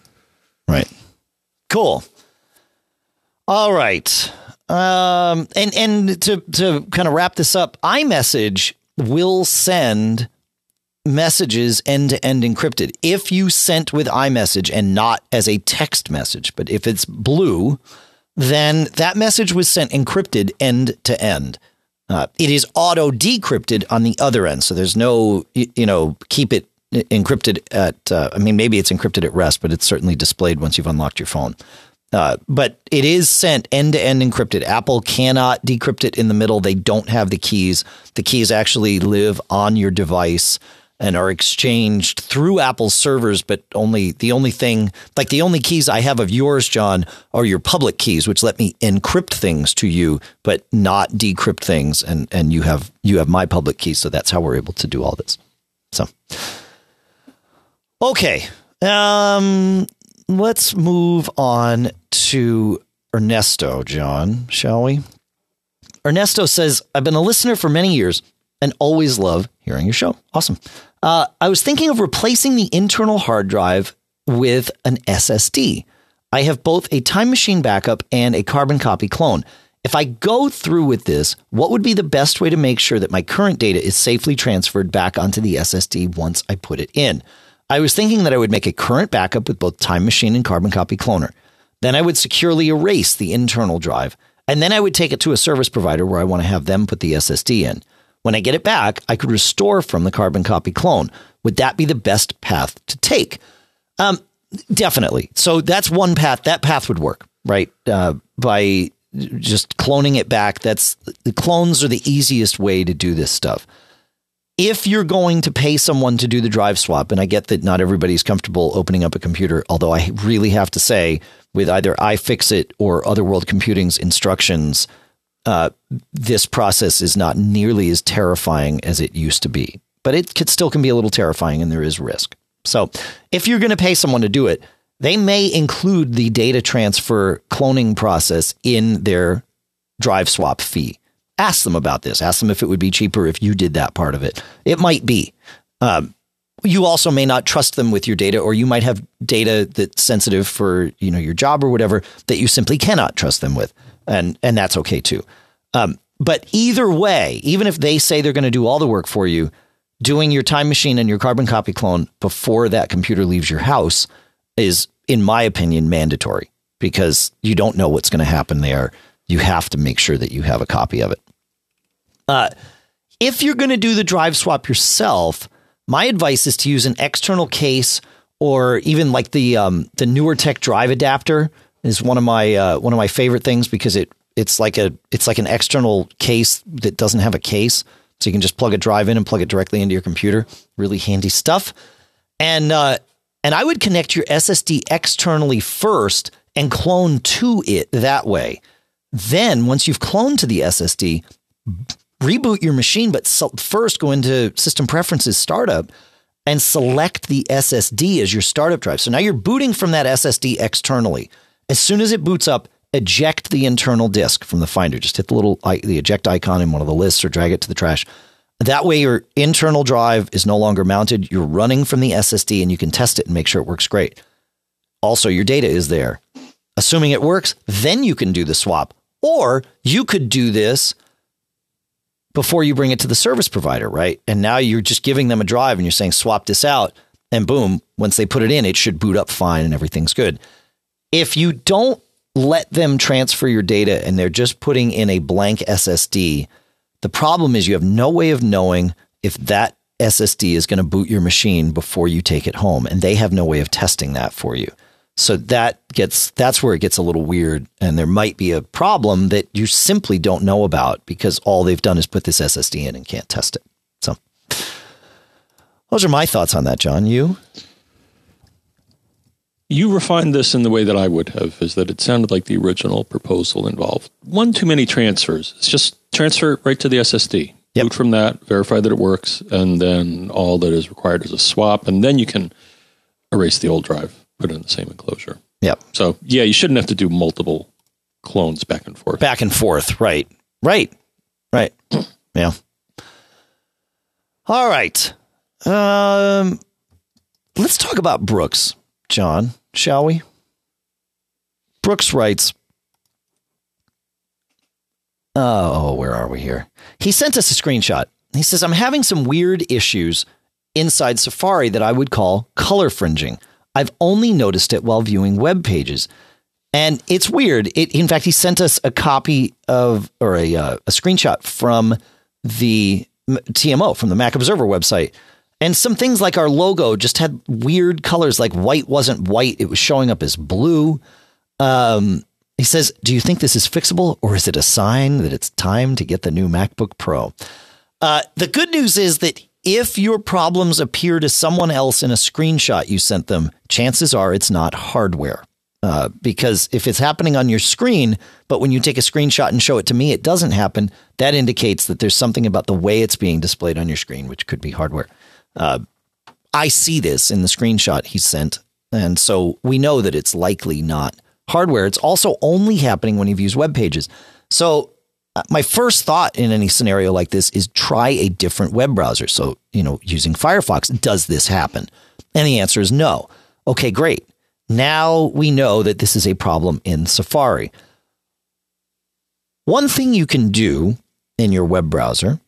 Right. Cool. All right. Um, and and to to kind of wrap this up, iMessage will send messages end to end encrypted if you sent with iMessage and not as a text message. But if it's blue, then that message was sent encrypted end to end. It is auto decrypted on the other end, so there's no you know keep it encrypted at. Uh, I mean, maybe it's encrypted at rest, but it's certainly displayed once you've unlocked your phone. Uh, but it is sent end to end encrypted. Apple cannot decrypt it in the middle. They don't have the keys. The keys actually live on your device and are exchanged through Apple's servers, but only the only thing, like the only keys I have of yours, John, are your public keys, which let me encrypt things to you, but not decrypt things. And and you have you have my public keys, so that's how we're able to do all this. So, okay, um, let's move on to Ernesto, John, shall we? Ernesto says, I've been a listener for many years and always love hearing your show. Awesome. Uh, I was thinking of replacing the internal hard drive with an SSD. I have both a time machine backup and a carbon copy clone. If I go through with this, what would be the best way to make sure that my current data is safely transferred back onto the SSD once I put it in? I was thinking that I would make a current backup with both Time Machine and Carbon Copy Cloner. Then I would securely erase the internal drive, and then I would take it to a service provider where I want to have them put the SSD in. When I get it back, I could restore from the Carbon Copy Clone. Would that be the best path to take? Um, definitely. So that's one path. That path would work, right? Uh, by just cloning it back. That's the clones are the easiest way to do this stuff if you're going to pay someone to do the drive swap, and I get that not everybody's comfortable opening up a computer, although I really have to say, with either iFixit or Other World Computing's instructions, uh, this process is not nearly as terrifying as it used to be. But it could, still can be a little terrifying, and there is risk. So, if you're going to pay someone to do it, they may include the data transfer cloning process in their drive swap fee ask them about this. Ask them if it would be cheaper if you did that part of it. It might be. Um, you also may not trust them with your data, or you might have data that's sensitive for you know your job or whatever that you simply cannot trust them with, and and that's okay too. Um, but either way, even if they say they're going to do all the work for you, doing your time machine and your carbon copy clone before that computer leaves your house is, in my opinion, mandatory because you don't know what's going to happen there. You have to make sure that you have a copy of it. Uh, if you're going to do the drive swap yourself, my advice is to use an external case or even like the um, the NewerTech drive adapter is one of my uh, one of my favorite things because it it's like a it's like an external case that doesn't have a case, so you can just plug a drive in and plug it directly into your computer. Really handy stuff. And uh, and I would connect your SSD externally first and clone to it that way. Then once you've cloned to the SSD, reboot your machine, but first go into system preferences startup and select the SSD as your startup drive. So now you're booting from that SSD externally. As soon as it boots up, eject the internal disk from the Finder. Just hit the little the eject icon in one of the lists or drag it to the trash. That way, your internal drive is no longer mounted. You're running from the SSD and you can test it and make sure it works great. Also, your data is there. Assuming it works, then you can do the swap. Or you could do this before you bring it to the service provider, right? And now you're just giving them a drive and you're saying, swap this out. and boom, once they put it in, it should boot up fine and everything's good. If you don't let them transfer your data and they're just putting in a blank SSD, the problem is you have no way of knowing if that SSD is going to boot your machine before you take it home, and they have no way of testing that for you. So that gets that's where it gets a little weird, and there might be a problem that you simply don't know about because all they've done is put this SSD in and can't test it. So those are my thoughts on that, John. You? You refined this in the way that I would have, is that it sounded like the original proposal involved one too many transfers. It's just transfer it right to the SSD. Yep. Boot from that, verify that it works, and then all that is required is a swap, and then you can erase the old drive, put it in the same enclosure. Yep. So yeah, you shouldn't have to do multiple clones back and forth. Back and forth, right. Right. Right. [CLEARS THROAT] yeah. All right. Um let's talk about Brooks, John, shall we? Brooks writes Oh, where are we here? He sent us a screenshot. He says, I'm having some weird issues inside Safari that I would call color fringing. I've only noticed it while viewing web pages. And it's weird. It, in fact, he sent us a copy of, or a, uh, a screenshot from the TMO, from the Mac Observer website. And some things like our logo just had weird colors, like white wasn't white, it was showing up as blue. Um, he says, Do you think this is fixable or is it a sign that it's time to get the new MacBook Pro? Uh, the good news is that if your problems appear to someone else in a screenshot you sent them, chances are it's not hardware. Uh, because if it's happening on your screen, but when you take a screenshot and show it to me, it doesn't happen, that indicates that there's something about the way it's being displayed on your screen, which could be hardware. Uh, I see this in the screenshot he sent. And so we know that it's likely not hardware. It's also only happening when you've used web pages. So Uh, my first thought in any scenario like this is try a different web browser. So, you know, using Firefox, does this happen? And the answer is no. Okay, great. Now we know that this is a problem in Safari. One thing you can do in your web browser,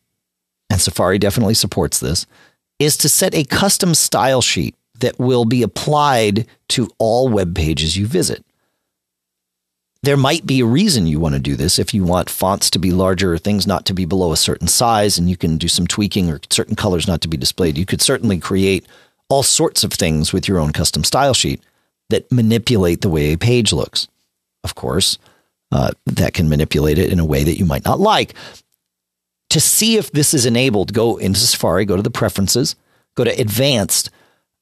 and Safari definitely supports this, is to set a custom style sheet that will be applied to all web pages you visit there might be a reason you want to do this if you want fonts to be larger or things not to be below a certain size and you can do some tweaking or certain colors not to be displayed. You could certainly create all sorts of things with your own custom style sheet that manipulate the way a page looks. Of course, uh, that can manipulate it in a way that you might not like. To see if this is enabled, go into Safari, go to the preferences, go to advanced,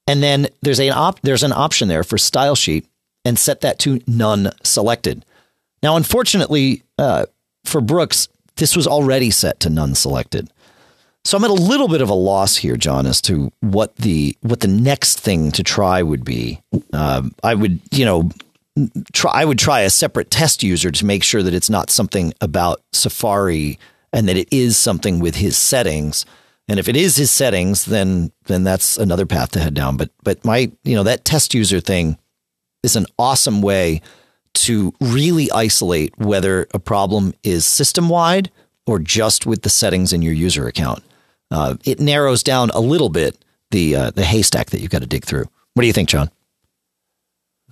and then there's an op- there's an option there for style sheet and set that to none selected. Now, unfortunately uh, for Brooks, this was already set to none selected. So I'm at a little bit of a loss here, John, as to what the what the next thing to try would be. Um, I would, you know, try. I would try a separate test user to make sure that it's not something about Safari and that it is something with his settings. And if it is his settings, then then that's another path to head down. But but my you know that test user thing is an awesome way to really isolate whether a problem is system wide or just with the settings in your user account. Uh, it narrows down a little bit the uh, the haystack that you've got to dig through. What do you think, John?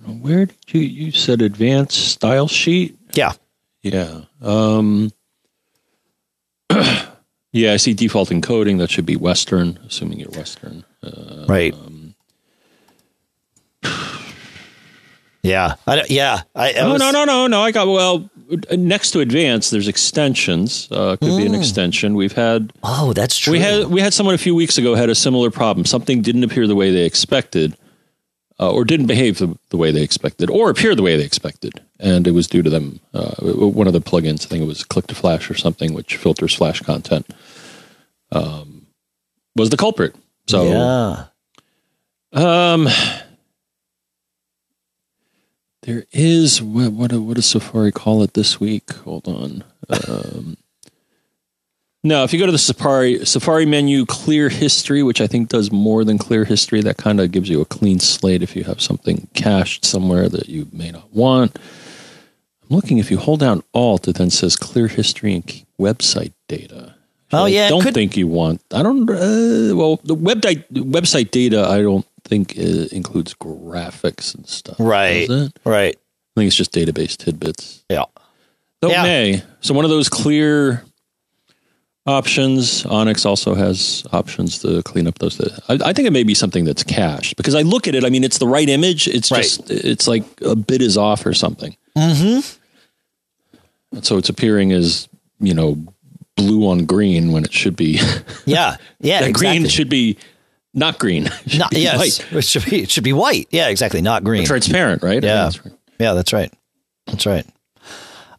Where did you you said advanced style sheet? Yeah, yeah, um, [CLEARS THROAT] yeah. I see default encoding. That should be Western, assuming you're Western. Uh, right. Um, Yeah, I, yeah. I, I no, was... no, no, no, no. I got well next to advance, There's extensions. Uh, could mm. be an hmm. extension. We've had. Oh, that's true. We had we had someone a few weeks ago had a similar problem. Something didn't appear the way they expected, uh, or didn't behave the, the, way they expected, or appear the way they expected, and it was due to them. Uh, one of the plugins, I think it was Click to Flash or something, which filters Flash content, um, was the culprit. So yeah. Um there is what what, what does Safari call it this week? Hold on. Um, [LAUGHS] no, if you go to the Safari Safari menu, clear history, which I think does more than clear history, that kind of gives you a clean slate if you have something cached somewhere that you may not want. I'm looking if you hold down Alt, it then says clear history and website data. Oh yeah, I don't could... think you want. I don't. Uh, well, the web di- website data, I don't think it includes graphics and stuff. Right. Right. I think it's just database tidbits. Yeah. Though Yeah. may. So one of those clear options. Onyx also has options to clean up those. I, I think it may be something that's cached because I look at it. I mean, it's the right image. It's Right. just it's like a bit is off or something. Mm-hmm. And so it's appearing as you know blue on green when it should be. Yeah. Yeah. [LAUGHS] that exactly. green should be not green. [LAUGHS] Not, yes. white. It should be. It should be white. Yeah. Exactly. Not green. transparent, right? Yeah. That's right. Yeah, that's right. That's right.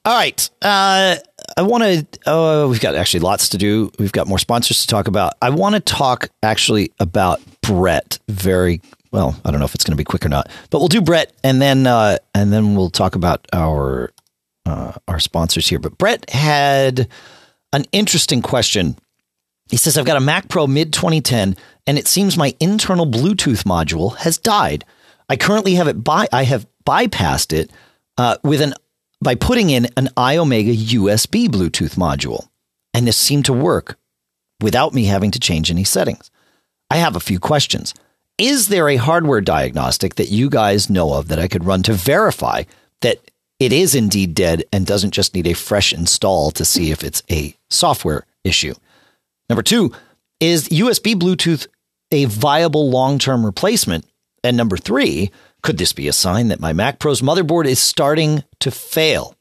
All right. Uh, I want to. Uh, we've got actually lots to do. We've got more sponsors to talk about. I want to talk actually about Brett. Very well. I don't know if it's going to be quick or not, but we'll do Brett, and then uh, and then we'll talk about our uh, our sponsors here. But Brett had an interesting question. He says, I've got a Mac Pro mid 2010, and it seems my internal Bluetooth module has died. I currently have it by I have bypassed it uh, with an by putting in an iOmega USB Bluetooth module, and this seemed to work without me having to change any settings. I have a few questions. Is there a hardware diagnostic that you guys know of that I could run to verify that it is indeed dead and doesn't just need a fresh install to see if it's a software issue? Number two, is USB Bluetooth a viable long term replacement? And number three, could this be a sign that my Mac Pro's motherboard is starting to fail?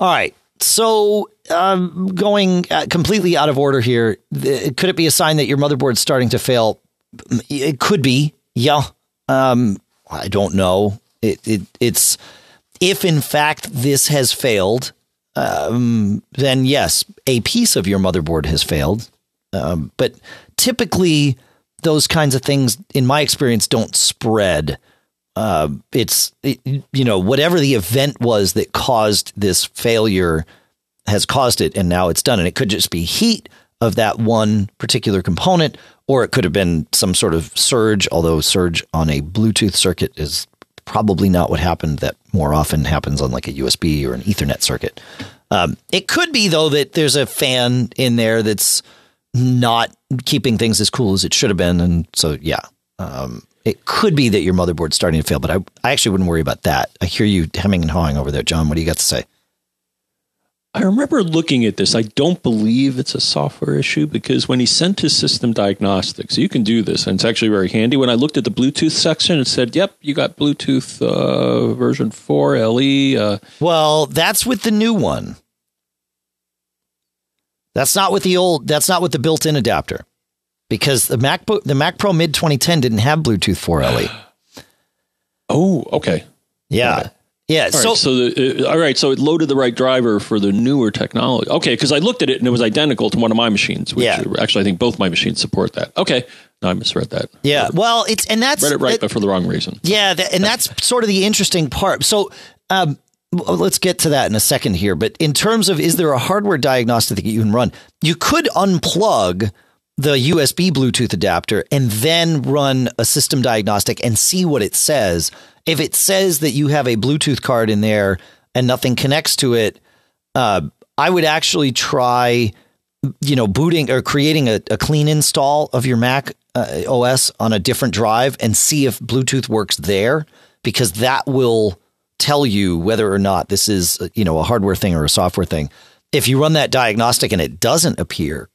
All right. So, um, going uh, completely out of order here, could it be a sign that your motherboard's starting to fail? It could be. Yeah. Um, I don't know. It, it, it's if in fact this has failed, um, then yes, a piece of your motherboard has failed. Um, but typically, those kinds of things, in my experience, don't spread. Uh, it's it, you know whatever the event was that caused this failure has caused it, and now it's done. And it could just be heat of that one particular component, or it could have been some sort of surge. Although surge on a Bluetooth circuit is probably not what happened. That more often happens on like a USB or an Ethernet circuit. Um, it could be though that there's a fan in there that's not keeping things as cool as it should have been, and so yeah, um, it could be that your motherboard's starting to fail. But I, I actually wouldn't worry about that. I hear you hemming and hawing over there, John. What do you got to say? I remember looking at this. I don't believe it's a software issue because when he sent his system diagnostics, you can do this, and it's actually very handy. When I looked at the Bluetooth section, it said, "Yep, you got Bluetooth uh, version four LE." Uh, Well, that's with the new one. That's not with the old. That's not with the built-in adapter, because the MacBook, the Mac Pro Mid 2010 didn't have Bluetooth 4 LE. [GASPS] oh, okay. Yeah, Okay. yeah. All so right, so the, uh, all right, so it loaded the right driver for the newer technology. Okay, because I looked at it and it was identical to one of my machines. Which Yeah. actually, I think both my machines support that. Okay, no, I misread that. yeah, well, it's and that's Read it right, that- but for the wrong reason. Yeah, that, and that's sort of the interesting part. So, um, let's get to that in a second here. But in terms of is there a hardware diagnostic that you can run? You could unplug the USB Bluetooth adapter and then run a system diagnostic and see what it says. If it says that you have a Bluetooth card in there and nothing connects to it, uh, I would actually try, you know, booting or creating a, a clean install of your Mac uh, OS on a different drive and see if Bluetooth works there, because that will tell you whether or not this is, uh, you know, a hardware thing or a software thing. If you run that diagnostic and it doesn't appear,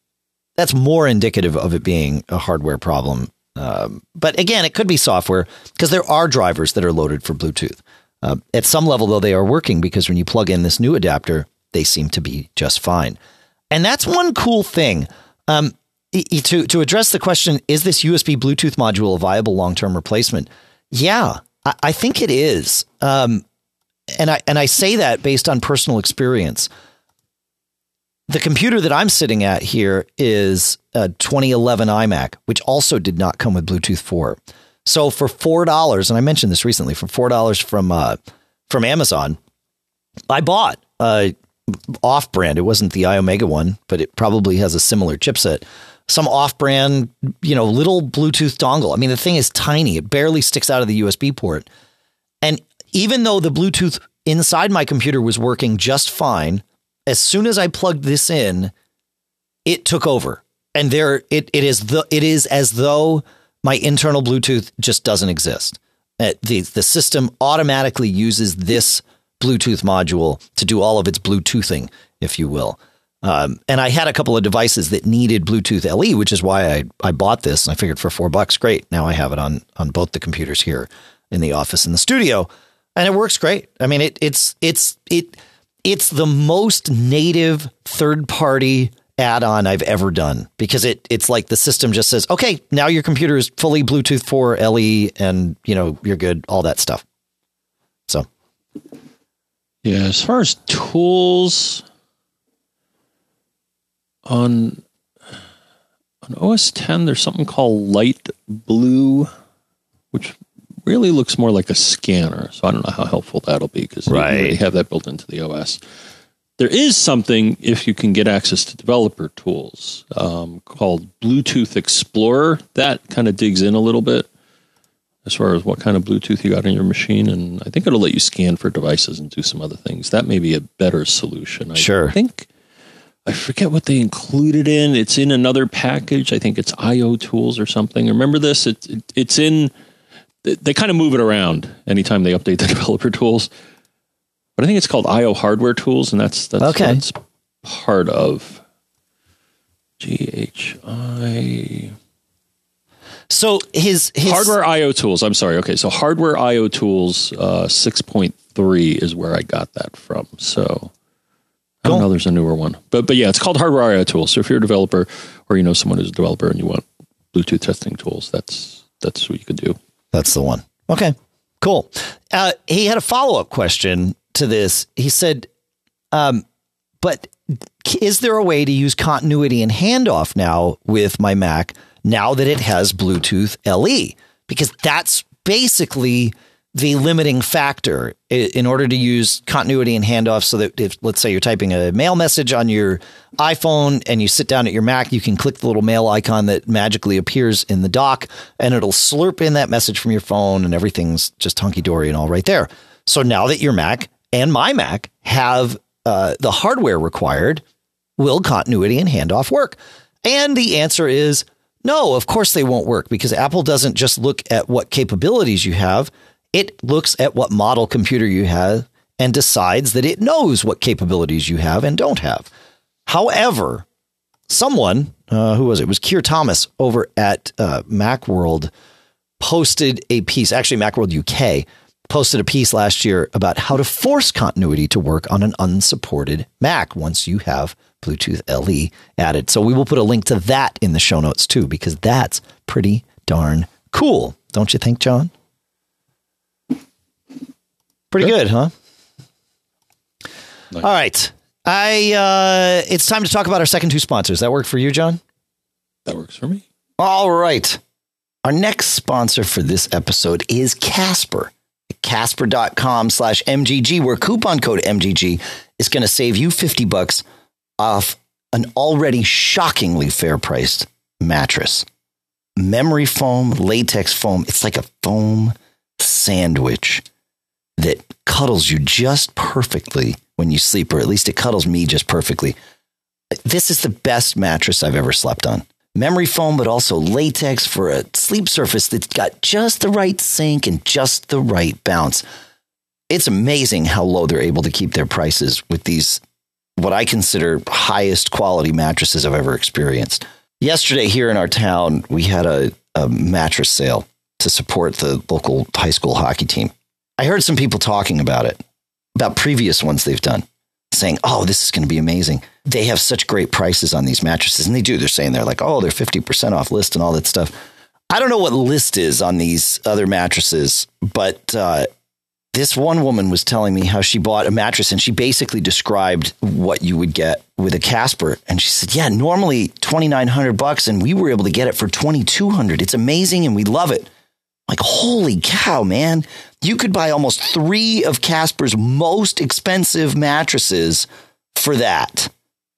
that's more indicative of it being a hardware problem. Um, but again, it could be software because there are drivers that are loaded for Bluetooth. Uh, at some level, though, they are working because when you plug in this new adapter, they seem to be just fine. And that's one cool thing. Um, to to address the question, is this USB Bluetooth module a viable long term replacement? Yeah, I, I think it is. Um, and I and I say that based on personal experience. The computer that I'm sitting at here is a 2011 iMac, which also did not come with Bluetooth 4. So for four dollars, and I mentioned this recently, for four dollars from uh, from Amazon, I bought a off-brand. It wasn't the iOmega one, but it probably has a similar chipset. Some off-brand, you know, little Bluetooth dongle. I mean, the thing is tiny; it barely sticks out of the USB port. Even though the Bluetooth inside my computer was working just fine, as soon as I plugged this in, it took over. And there it, it is the it is as though my internal Bluetooth just doesn't exist. Uh, the the system automatically uses this Bluetooth module to do all of its Bluetoothing, if you will. Um, and I had a couple of devices that needed Bluetooth LE, which is why I, I bought this. And I figured for four bucks, great. Now I have it on on both the computers here in the office and the studio, and it works great. I mean, it it's it's it it's the most native third party add-on I've ever done because it it's like the system just says, okay, now your computer is fully Bluetooth 4 LE, and you know you're good, all that stuff. So, yeah, as far as tools on on OS 10, there's something called Light Blue, which really looks more like a scanner. So I don't know how helpful that'll be because Right. they have that built into the OS. There is something if you can get access to developer tools um, called Bluetooth Explorer. That kind of digs in a little bit as far as what kind of Bluetooth you got on your machine, and I think it'll let you scan for devices and do some other things. That may be a better solution. I Sure. think I forget what they included in. It's in another package. I think it's IO tools or something. Remember this? It, it, it's in. They, they kind of move it around anytime they update the [LAUGHS] developer tools. But I think it's called IO hardware tools, and that's that's Okay. that's part of GHI so his his hardware IO tools. I'm sorry. Okay, so hardware IO tools uh, 6.3 is where I got that from. So I don't know. There's a newer one, but but yeah, it's called hardware IO tools. So if you're a developer or you know someone who's a developer and you want Bluetooth testing tools, that's that's what you could do. That's the one. Okay, cool. Uh, he had a follow up question to this. He said, um, but is there a way to use continuity and handoff now with my Mac now that it has Bluetooth LE? Because that's basically the limiting factor in order to use continuity and handoff so that if let's say you're typing a mail message on your iPhone and you sit down at your Mac, you can click the little mail icon that magically appears in the dock and it'll slurp in that message from your phone and everything's just hunky dory and all right there. So now that your Mac and my Mac have uh, the hardware required, will continuity and handoff work? And the answer is no, of course they won't work because Apple doesn't just look at what capabilities you have, it looks at what model computer you have and decides that it knows what capabilities you have and don't have. However, someone, uh, who was it? It was Keir Thomas over at uh, Macworld posted a piece, actually, Macworld UK posted a piece last year about how to force continuity to work on an unsupported Mac once you have Bluetooth LE added. So we will put a link to that in the show notes too, because that's pretty darn cool. Don't you think, John? Pretty good, huh? Nice. All right. I uh it's time to talk about our second two sponsors. That work for you, John? That works for me. All right. Our next sponsor for this episode is Casper. Casper.com slash MGG, where coupon code MGG is going to save you 50 bucks off an already shockingly fair priced mattress. Memory foam, latex foam. It's like a foam sandwich that cuddles you just perfectly when you sleep, or at least it cuddles me just perfectly. This is the best mattress I've ever slept on. Memory foam, but also latex for a sleep surface that's got just the right sink and just the right bounce. It's amazing how low they're able to keep their prices with these, what I consider highest quality mattresses I've ever experienced. Yesterday, here in our town, we had a, a mattress sale to support the local high school hockey team. I heard some people talking about it, about previous ones they've done, saying, oh, this is going to be amazing. They have such great prices on these mattresses. And they do. They're saying they're like, oh, they're 50% off list and all that stuff. I don't know what list is on these other mattresses, but uh, this one woman was telling me how she bought a mattress and she basically described what you would get with a Casper. And she said, yeah, normally 2,900 bucks and we were able to get it for 2,200. It's amazing and we love it. Like, holy cow, man. You could buy almost three of Casper's most expensive mattresses for that.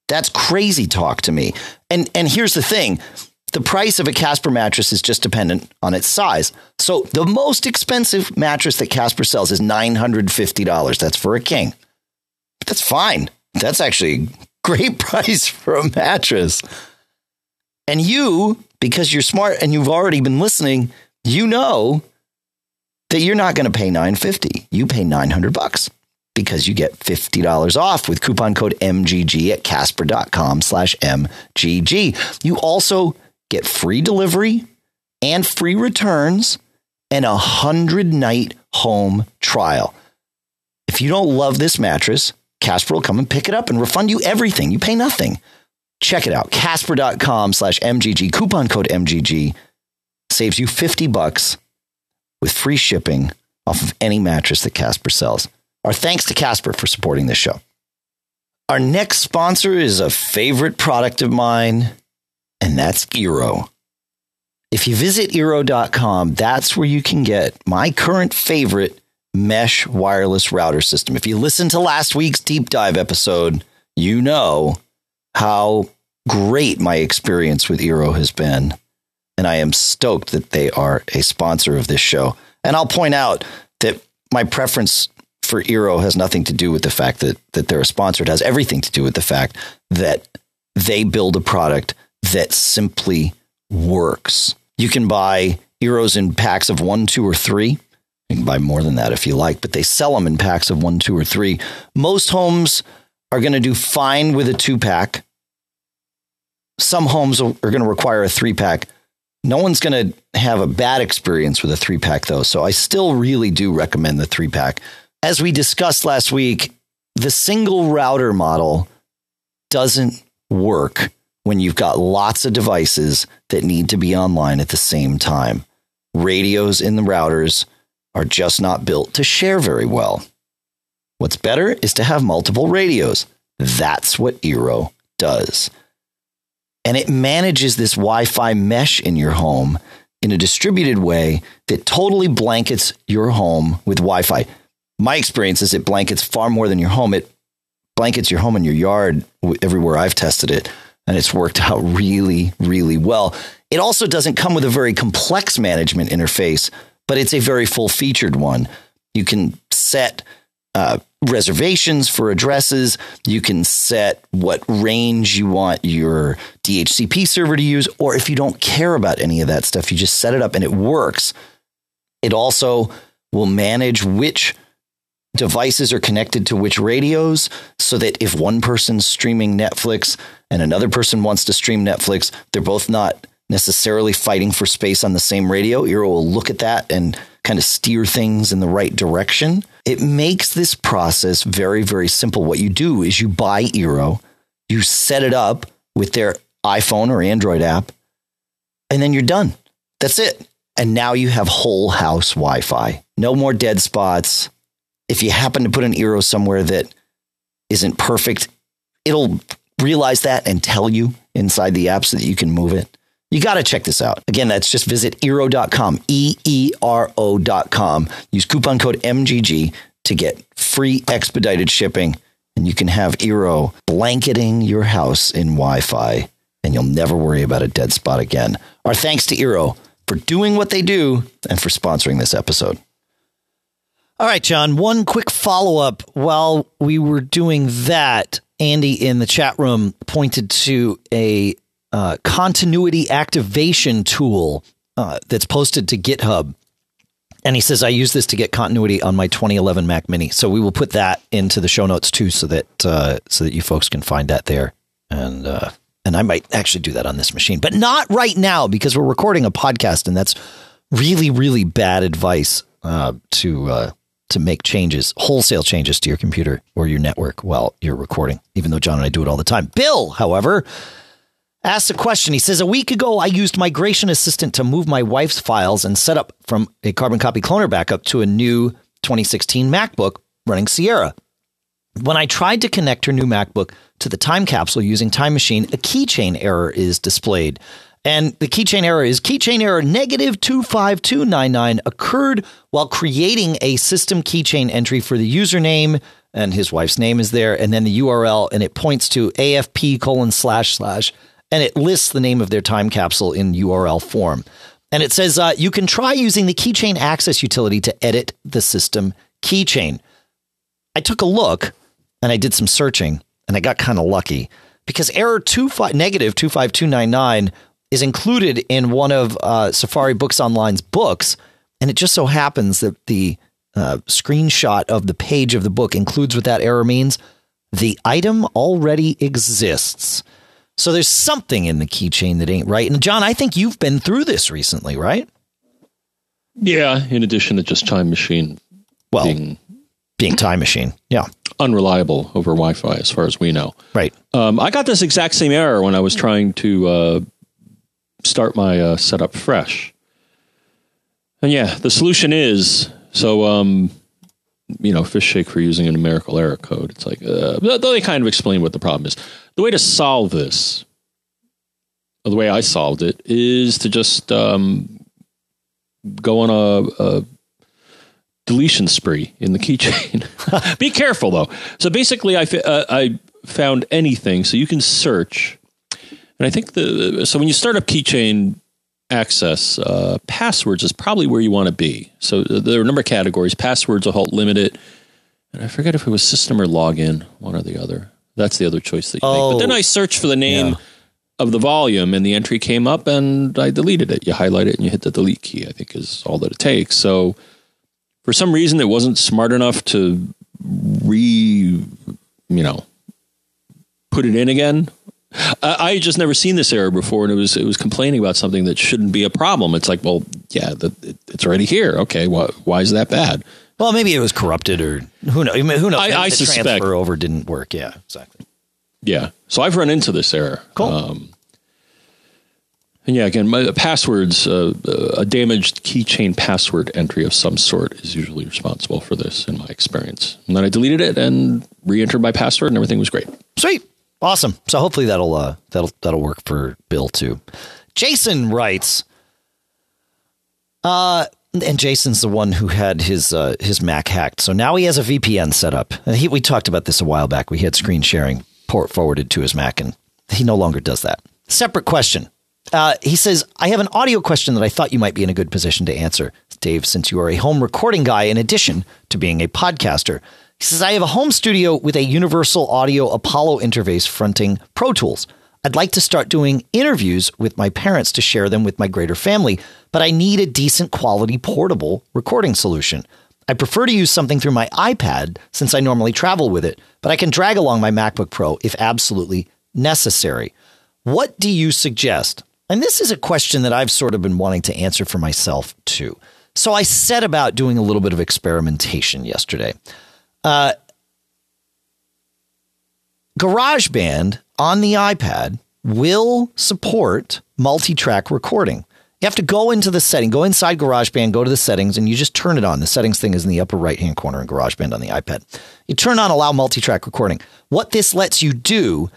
That's crazy talk to me. And and here's the thing. The price of a Casper mattress is just dependent on its size. So the most expensive mattress that Casper sells is $950. That's for a king. That's fine. That's actually a great [LAUGHS] price for a mattress. And you because you're smart and you've already been listening, you know that you're not going to pay 950. You pay 900 bucks because you get $50 off with coupon code MGG at casper.com slash MGG. You also get free delivery and free returns and a hundred night home trial. If you don't love this mattress, Casper will come and pick it up and refund you everything. You pay nothing. Check it out. Casper.com slash MGG. Coupon code MGG saves you 50 bucks with free shipping off of any mattress that Casper sells. Our thanks to Casper for supporting this show. Our next sponsor is a favorite product of mine, and that's Eero. If you visit Eero.com, that's where you can get my current favorite mesh wireless router system. If you listen to last week's deep dive episode, you know how great my experience with Eero has been. And I am stoked that they are a sponsor of this show. And I'll point out that my preference for Eero has nothing to do with the fact that, that they're a sponsor. It has everything to do with the fact that they build a product that simply works. You can buy Eeros in packs of one, two, or three. You can buy more than that if you like, but they sell them in packs of one, two, or three. Most homes are going to do fine with a two pack. Some homes are going to require a three pack. No one's going to have a bad experience with a three pack, though. So I still really do recommend the three pack. As we discussed last week, the single router model doesn't work when you've got lots of devices that need to be online at the same time. Radios in the routers are just not built to share very well. What's better is to have multiple radios. That's what Eero does. And it manages this Wi Fi mesh in your home in a distributed way that totally blankets your home with Wi Fi. My experience is it blankets far more than your home. It blankets your home and your yard everywhere I've tested it. And it's worked out really, really well. It also doesn't come with a very complex management interface, but it's a very full featured one. You can set uh, reservations for addresses. You can set what range you want your DHCP server to use, or if you don't care about any of that stuff, you just set it up and it works. It also will manage which devices are connected to which radios so that if one person's streaming Netflix and another person wants to stream Netflix, they're both not necessarily fighting for space on the same radio. Eero will look at that and kind of steer things in the right direction. It makes this process very, very simple. What you do is you buy Eero, you set it up with their iPhone or Android app, and then you're done. That's it. And now you have whole house Wi Fi. No more dead spots. If you happen to put an Eero somewhere that isn't perfect, it'll realize that and tell you inside the app so that you can move it. You got to check this out. Again, that's just visit Eero.com, E E R O.com. Use coupon code MGG to get free expedited shipping, and you can have Eero blanketing your house in Wi Fi, and you'll never worry about a dead spot again. Our thanks to Eero for doing what they do and for sponsoring this episode. All right, John, one quick follow up. While we were doing that, Andy in the chat room pointed to a uh, continuity activation tool uh, that's posted to GitHub. And he says, I use this to get continuity on my 2011 Mac Mini. So we will put that into the show notes too, so that uh, so that you folks can find that there. And uh, and I might actually do that on this machine, but not right now because we're recording a podcast, and that's really really bad advice uh, to uh, to make changes, wholesale changes to your computer or your network while you're recording. Even though John and I do it all the time. Bill, however, asks a question. He says, A week ago, I used Migration Assistant to move my wife's files and set up from a carbon copy cloner backup to a new 2016 MacBook running Sierra. When I tried to connect her new MacBook to the time capsule using Time Machine, a keychain error is displayed. And the keychain error is keychain error negative 25299 occurred while creating a system keychain entry for the username and his wife's name is there and then the URL and it points to AFP colon slash slash and it lists the name of their time capsule in URL form. And it says uh, you can try using the keychain access utility to edit the system keychain. I took a look and I did some searching and I got kind of lucky because error two five, negative 25299 is included in one of uh, Safari Books Online's books, and it just so happens that the uh, screenshot of the page of the book includes what that error means. The item already exists. So there's something in the keychain that ain't right. And John, I think you've been through this recently, right? Yeah, in addition to just Time Machine well, being, being Time Machine. Yeah. Unreliable over Wi Fi, as far as we know. Right. Um, I got this exact same error when I was trying to uh, start my uh, setup fresh. And yeah, the solution is so, um, you know, fish shake for using a numerical error code. It's like, uh, they kind of explain what the problem is. The way to solve this, the way I solved it, is to just um, go on a, a deletion spree in the keychain. [LAUGHS] Be careful though. So basically, I, uh, I found anything. So you can search, and I think the so when you start up keychain access, uh, passwords is probably where you want to be. So there are a number of categories. Passwords will help limit it. And I forget if it was system or login, one or the other. That's the other choice that you oh, make. But then oh. I searched for the name yeah. of the volume, and the entry came up, and I deleted it. You highlight it, and you hit the delete key. I think is all that it takes. So for some reason, it wasn't smart enough to re, you know, put it in again. I, I just never seen this error before, and it was it was complaining about something that shouldn't be a problem. It's like, well, yeah, the, it, it's already here. Okay, why, why is that bad? Well, maybe it was corrupted, or who knows? Who knows? I, I the suspect transfer over didn't work. Yeah, exactly. Yeah, so I've run into this error. Cool. Um, and yeah, again, my passwords, uh, uh, a damaged keychain password entry of some sort is usually responsible for this, in my experience. And then I deleted it and re-entered my password, and everything was great. Sweet, awesome. So hopefully that'll uh, that'll that'll work for Bill too. Jason writes, uh, and Jason's the one who had his uh, his Mac hacked. So now he has a VPN set up. He, we talked about this a while back. We had screen sharing port forwarded to his Mac, and he no longer does that. Separate question. Uh, he says, I have an audio question that I thought you might be in a good position to answer, Dave, since you are a home recording guy in addition to being a podcaster. He says, I have a home studio with a Universal Audio Apollo interface fronting Pro Tools. I'd like to start doing interviews with my parents to share them with my greater family, but I need a decent quality portable recording solution. I prefer to use something through my iPad since I normally travel with it, but I can drag along my MacBook Pro if absolutely necessary. What do you suggest? And this is a question that I've sort of been wanting to answer for myself too. So I set about doing a little bit of experimentation yesterday. Uh, GarageBand on the iPad will support multi track recording. You have to go into the setting, go inside GarageBand, go to the settings, and you just turn it on. The settings thing is in the upper right hand corner in GarageBand on the iPad. You turn on allow multi track recording. What this lets you do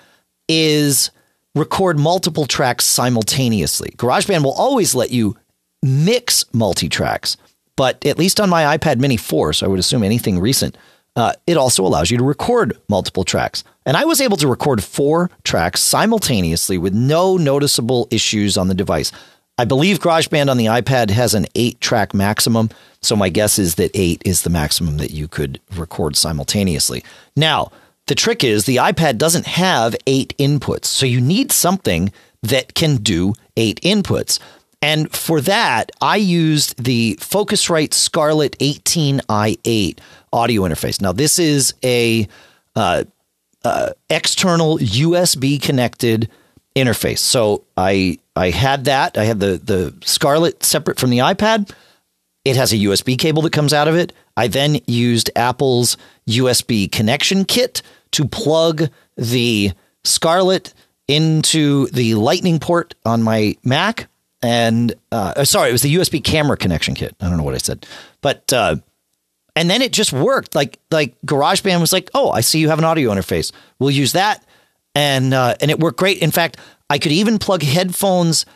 is record multiple tracks simultaneously. GarageBand will always let you mix multi tracks, but at least on my iPad Mini 4, so I would assume anything recent, uh, it also allows you to record multiple tracks. And I was able to record four tracks simultaneously with no noticeable issues on the device. I believe GarageBand on the iPad has an eight track maximum. So my guess is that eight is the maximum that you could record simultaneously. Now, the trick is the iPad doesn't have eight inputs. So you need something that can do eight inputs. And for that, I used the Focusrite Scarlett 18i8 audio interface. Now, this is a uh, uh, external USB connected interface. So I I had that. I had the the Scarlett separate from the iPad. It has a USB cable that comes out of it. I then used Apple's USB connection kit to plug the Scarlett into the Lightning port on my Mac. And uh sorry, it was the USB camera connection kit. I don't know what I said, but uh, and then it just worked. Like like GarageBand was like, oh, I see you have an audio interface. We'll use that, and uh, and it worked great. In fact, I could even plug headphones.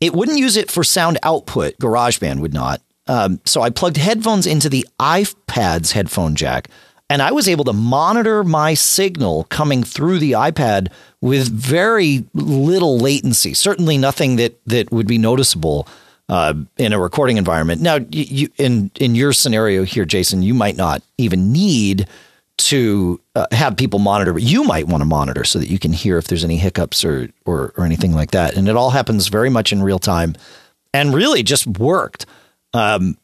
It wouldn't use it for sound output. GarageBand would not. Um, so I plugged headphones into the iPad's headphone jack and I was able to monitor my signal coming through the iPad with very little latency. Certainly nothing that that would be noticeable uh, in a recording environment. Now, you, in in your scenario here, Jason, you might not even need to uh, have people monitor, but you might want to monitor so that you can hear if there's any hiccups or, or or anything like that. And it all happens very much in real time, and really just worked. Um,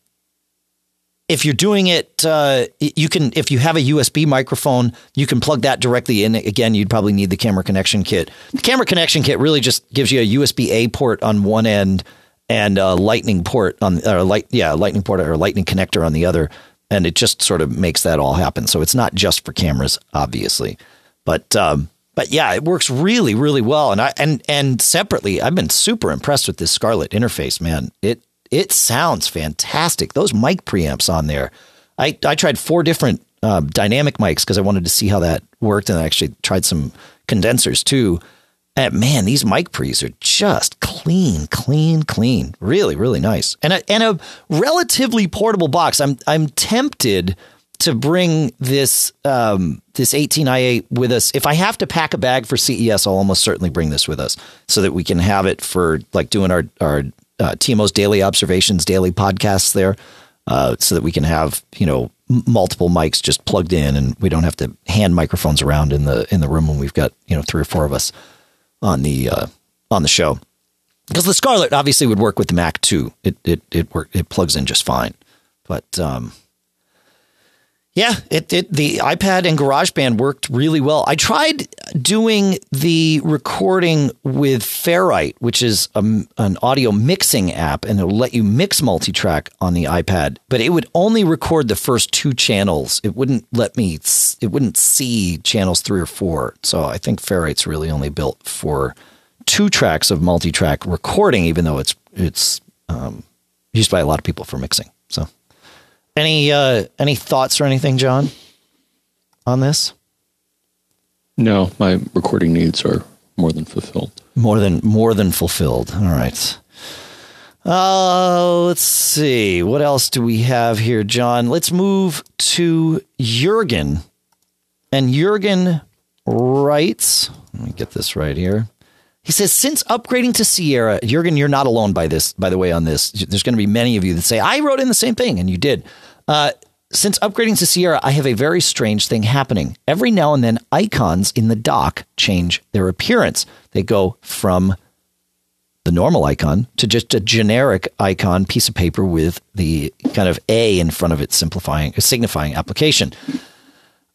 if you're doing it, uh, you can. If you have a USB microphone, you can plug that directly in. Again, you'd probably need the camera connection kit. The camera connection kit really just gives you a USB A port on one end and a Lightning port on, or light, yeah, Lightning port or Lightning connector on the other, and it just sort of makes that all happen. So it's not just for cameras, obviously, but um, but yeah, it works really, really well. And I and and separately, I've been super impressed with this Scarlett interface, man. It it sounds fantastic. Those mic preamps on there. I, I tried four different uh, dynamic mics because I wanted to see how that worked, and I actually tried some condensers too. And man, these mic pre's are just clean, clean, clean. Really, really nice. And a, and a relatively portable box. I'm I'm tempted to bring this um, this 18i8 with us. If I have to pack a bag for CES, I'll almost certainly bring this with us so that we can have it for like doing our our uh, TMO's daily observations, daily podcasts there, uh, so that we can have you know multiple mics just plugged in, and we don't have to hand microphones around in the in the room when we've got you know three or four of us on the uh, on the show. Because the Scarlett obviously would work with the Mac too. It it it work it plugs in just fine, but um, yeah, it, it the iPad and GarageBand worked really well. I tried doing the recording with Ferrite, which is a, an audio mixing app, and it'll let you mix multi-track on the iPad, but it would only record the first two channels. It wouldn't let me. It wouldn't see channels three or four. So I think Ferrite's really only built for two tracks of multi-track recording, even though it's it's um, used by a lot of people for mixing. Any uh, any thoughts or anything, John, on this? No, my recording needs are more than fulfilled. More than more than fulfilled. All right. Uh, let's see. What else do we have here, John? Let's move to Jurgen. And Jurgen writes, let me get this right here. He says, since upgrading to Sierra, Jurgen, you're not alone by this, by the way, on this. There's going to be many of you that say, I wrote in the same thing, and you did. Uh, since upgrading to Sierra, I have a very strange thing happening. Every now and then, icons in the dock change their appearance. They go from the normal icon to just a generic icon piece of paper with the kind of A in front of it, simplifying, signifying application.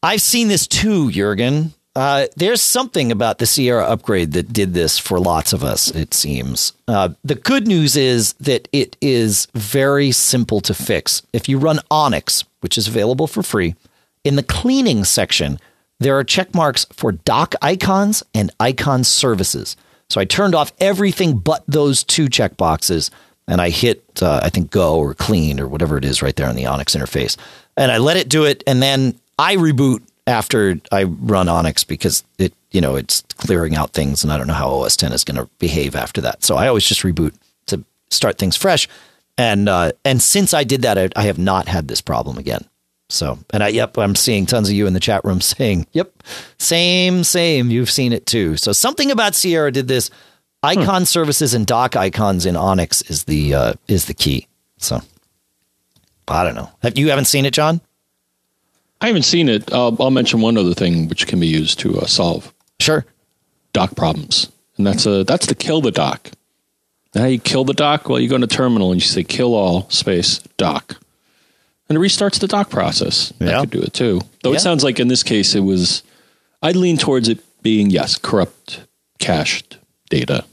I've seen this too, Jurgen. Uh, there's something about the Sierra upgrade that did this for lots of us, it seems. Uh, the good news is that it is very simple to fix. If you run Onyx, which is available for free, in the cleaning section, there are check marks for dock icons and icon services. So I turned off everything but those two check boxes and I hit, uh, I think, go or clean or whatever it is right there on the Onyx interface. And I let it do it. And then I reboot after I run Onyx because it, you know, it's clearing out things and I don't know how OS 10 is going to behave after that. So I always just reboot to start things fresh. And, uh, and since I did that, I, I have not had this problem again. So, and I, yep, I'm seeing tons of you in the chat room [LAUGHS] saying, yep, same, same. You've seen it too. So something about Sierra did this. Icon hmm. services and dock icons in Onyx is the, uh, is the key. So I don't know. Have you haven't seen it, John? I haven't seen it. I'll, I'll mention one other thing which can be used to uh, solve sure dock problems, and that's a that's to kill the dock. Now you kill the dock. Well, you go into terminal and you say kill all space dock, and it restarts the dock process. Yeah. That could do it too. Though yeah. it sounds like in this case it was. I'd lean towards it being yes, corrupt cached data.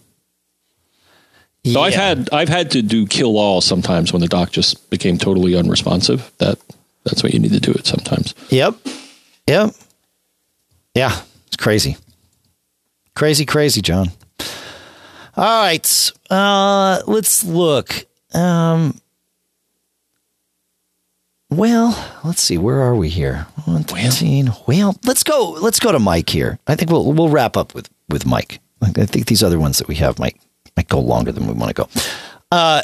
So yeah. I've had I've had to do kill all sometimes when the dock just became totally unresponsive. That that's what you need to do it sometimes. Yep. Yep. Yeah. It's crazy. Crazy, crazy, John. All right. Uh, let's look. Um, well, let's see. Where are we here? 113. Well, let's go. Let's go to Mike here. I think we'll we'll wrap up with with Mike. I think these other ones that we have might might go longer than we want to go. Uh,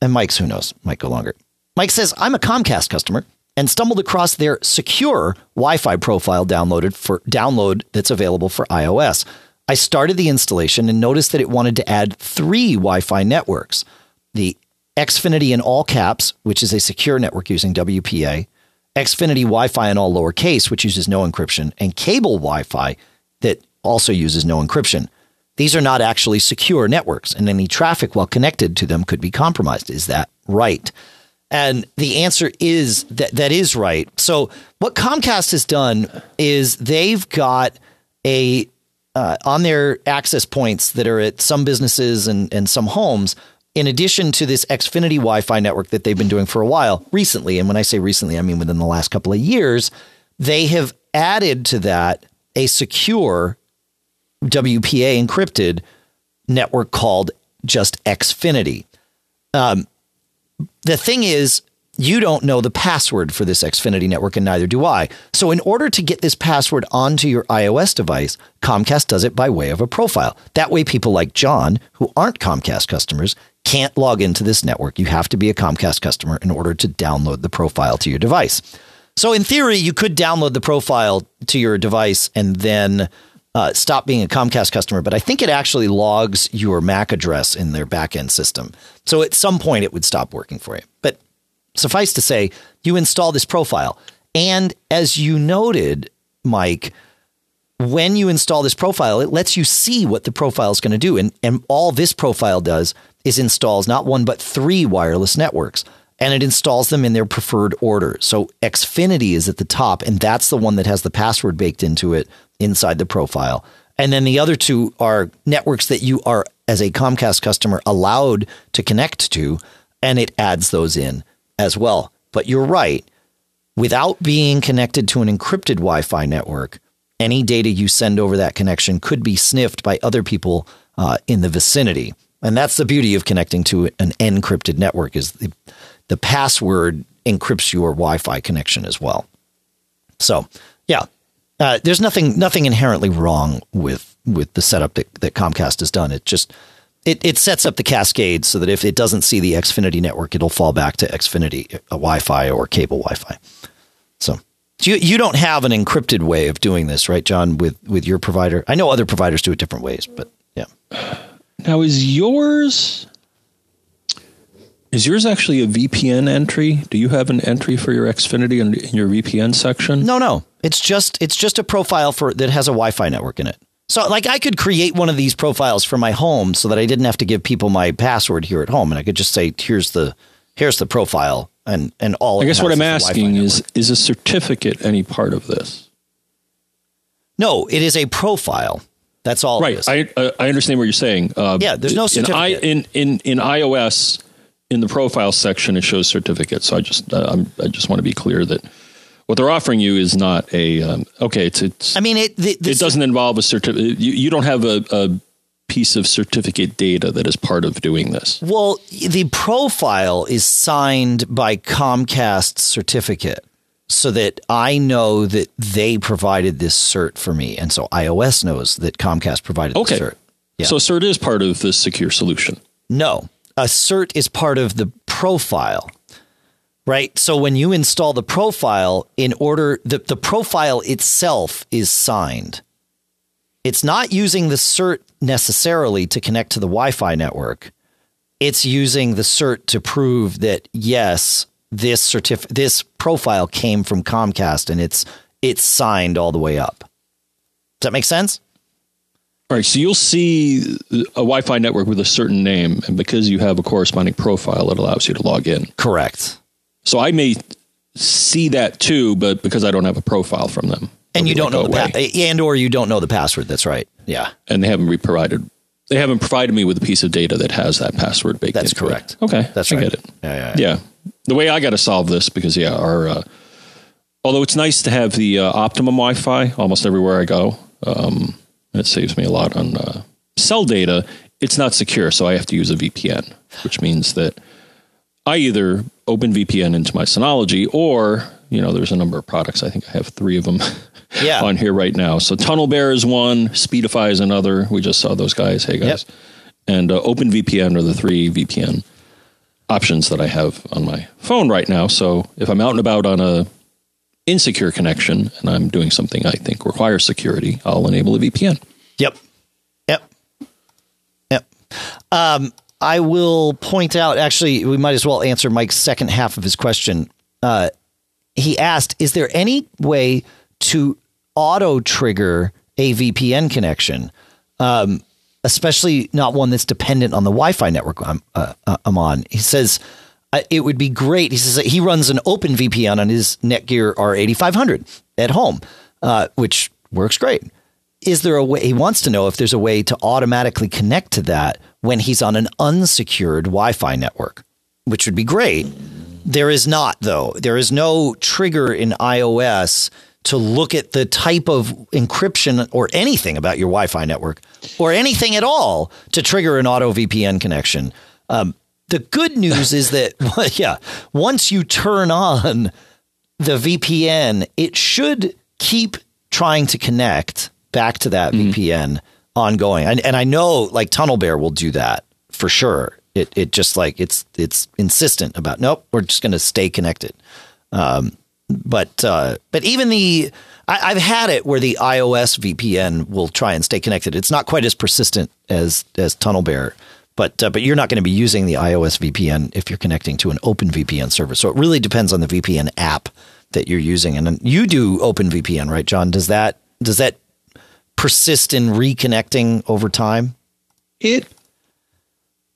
and Mike's who knows might go longer. Mike says, "I'm a Comcast customer and stumbled across their secure Wi-Fi profile downloaded for download that's available for iOS. I started the installation and noticed that it wanted to add three Wi-Fi networks: the Xfinity in all caps, which is a secure network using WPA, Xfinity Wi Fi in all lowercase, which uses no encryption, and cable Wi Fi that also uses no encryption. These are not actually secure networks, and any traffic while connected to them could be compromised. Is that right? And the answer is that that is right. So what Comcast has done is they've got a uh, on their access points that are at some businesses and, and some homes, in addition to this Xfinity Wi Fi network that they've been doing for a while recently, and when I say recently, I mean within the last couple of years, they have added to that a secure WPA encrypted network called just Xfinity. Um, the thing is, you don't know the password for this Xfinity network, and neither do I. So, in order to get this password onto your iOS device, Comcast does it by way of a profile. That way, people like John, who aren't Comcast customers, can't log into this network. You have to be a Comcast customer in order to download the profile to your device. So, in theory, you could download the profile to your device and then uh, stop being a Comcast customer, but I think it actually logs your MAC address in their backend system. So at some point it would stop working for you. But suffice to say, you install this profile. And as you noted, Mike, when you install this profile, it lets you see what the profile is going to do. And, and all this profile does is installs not one, but three wireless networks. And it installs them in their preferred order. So Xfinity is at the top, and that's the one that has the password baked into it inside the profile. And then the other two are networks that you are, as a Comcast customer, allowed to connect to, and it adds those in as well. But you're right. Without being connected to an encrypted Wi Fi network, any data you send over that connection could be sniffed by other people uh, in the vicinity. And that's the beauty of connecting to an encrypted network is the, the password encrypts your Wi-Fi connection as well. So, yeah, uh, there's nothing nothing inherently wrong with with the setup that, that Comcast has done. It just it, it sets up the cascade so that if it doesn't see the Xfinity network, it'll fall back to Xfinity a Wi-Fi or cable Wi-Fi. So you you don't have an encrypted way of doing this, right, John? With with your provider, I know other providers do it different ways, but yeah. Now is yours is yours actually a VPN entry? Do you have an entry for your Xfinity in, in your VPN section? No, no. It's just it's just a profile for that has a Wi-Fi network in it. So like I could create one of these profiles for my home so that I didn't have to give people my password here at home and I could just say here's the here's the profile and and all I guess what I'm asking is is a certificate any part of this? No, it is a profile. That's all. Right. I uh, I understand what you're saying. Uh, yeah, there's no certificate. In, I, in in in iOS in the profile section it shows certificates. So I just uh, i just want to be clear that what they're offering you is not a um, okay. It's it's. I mean, it the, the, it doesn't involve a certificate. You, you don't have a, a piece of certificate data that is part of doing this. Well, the profile is signed by Comcast certificate so that I know that they provided this cert for me. And so iOS knows that Comcast provided okay. the cert. Yeah. So cert is part of the secure solution. No, a cert is part of the profile right? So when you install the profile, in order the, the profile itself is signed. It's not using the cert necessarily to connect to the Wi-Fi network. It's using the cert to prove that yes, this certif- this profile came from Comcast and it's it's signed all the way up. Does that make sense? All right, so you'll see a Wi-Fi network with a certain name, and because you have a corresponding profile, it allows you to log in. Correct. So I may see that too, but because I don't have a profile from them, and you don't know the pa- and or you don't know the password. That's right. Yeah, and they haven't provided they haven't provided me with a piece of data that has that password baked. In. That's correct. It. Okay, that's I right. get it. Yeah, yeah, yeah. yeah. The way I got to solve this because yeah, our uh, although it's nice to have the uh, optimum Wi-Fi almost everywhere I go. Um, it saves me a lot on uh, cell data. It's not secure, so I have to use a VPN, which means that I either open VPN into my Synology or, you know, there's a number of products. I think I have three of them [LAUGHS] yeah. on here right now. So TunnelBear is one, Speedify is another. We just saw those guys. Hey, guys. Yep. And uh, OpenVPN are the three VPN options that I have on my phone right now. So if I'm out and about on a insecure connection and I'm doing something I think requires security, I'll enable a VPN. Yep. Yep. Yep. Um, I will point out, actually, we might as well answer Mike's second half of his question. Uh, he asked, "Is there any way to auto trigger a VPN connection, um, especially not one that's dependent on the Wi-Fi network I'm, uh, uh I'm on?" He says. Uh, it would be great. He says he runs an open VPN on his Netgear R8500 at home, uh, which works great. Is there a way? He wants to know if there's a way to automatically connect to that when he's on an unsecured Wi Fi network, which would be great. There is not, though. There is no trigger in iOS to look at the type of encryption or anything about your Wi Fi network or anything at all to trigger an auto VPN connection. Um, the good news is that, [LAUGHS] yeah, once you turn on the VPN, it should keep trying to connect back to that mm-hmm. VPN ongoing. And, and I know like TunnelBear will do that for sure. It, it just like it's it's insistent about nope we're just going to stay connected um, but uh, but even the I, have had it where the iOS VPN will try and stay connected. It's not quite as persistent as as TunnelBear, but uh, but you're not going to be using the iOS VPN if you're connecting to an Open VPN server. So it really depends on the VPN app that you're using. And you do Open VPN, right, John? Does that does that persist in reconnecting over time? It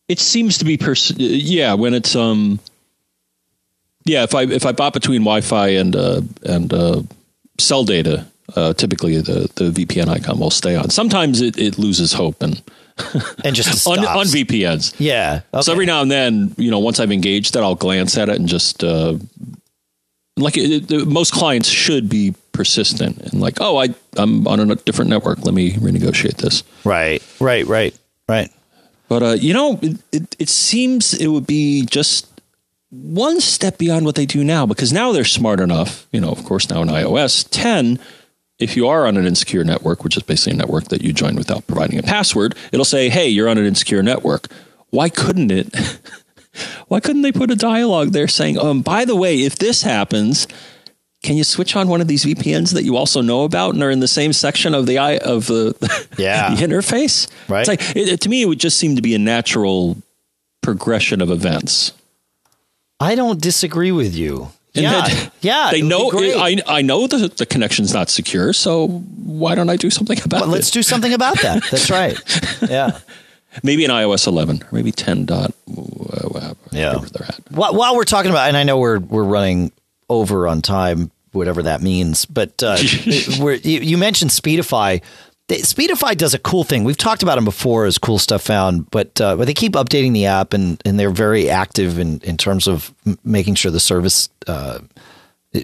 it seems to be pers- yeah when it's um yeah if I if I bought between Wi-Fi and uh, and uh, cell data, uh, typically the the VPN icon will stay on. Sometimes it, it loses hope and and just [LAUGHS] on, on, VPNs. Yeah. Okay. So every now and then, you know, once I've engaged that, I'll glance at it and just uh, like it, it, most clients should be persistent and like, oh, I I'm on a different network. Let me renegotiate this. Right. Right. Right. Right. But uh, you know, it, it, it seems it would be just one step beyond what they do now because now they're smart enough. You know, of course, now in iOS 10 if you are on an insecure network, which is basically a network that you join without providing a password, it'll say, "Hey, you're on an insecure network." Why couldn't it? [LAUGHS] why couldn't they put a dialogue there saying, "Um, by the way, if this happens, can you switch on one of these VPNs that you also know about and are in the same section of the eye of the [LAUGHS] yeah the interface?" Right. It's like it, to me, it would just seem to be a natural progression of events. I don't disagree with you. And yeah, [LAUGHS] yeah. They know. I I know the the connection's not secure, so why don't I do something about well, it? Let's do something about that. [LAUGHS] That's right. Yeah. maybe in iOS 11 or maybe 10 dot. Uh, yeah. While, while we're talking about, and I know we're we're running over on time, whatever that means, but uh, [LAUGHS] you, you mentioned Speedify. Speedify does a cool thing. We've talked about them before as cool stuff found, but uh, but they keep updating the app and, and they're very active in, in terms of m- making sure the service uh,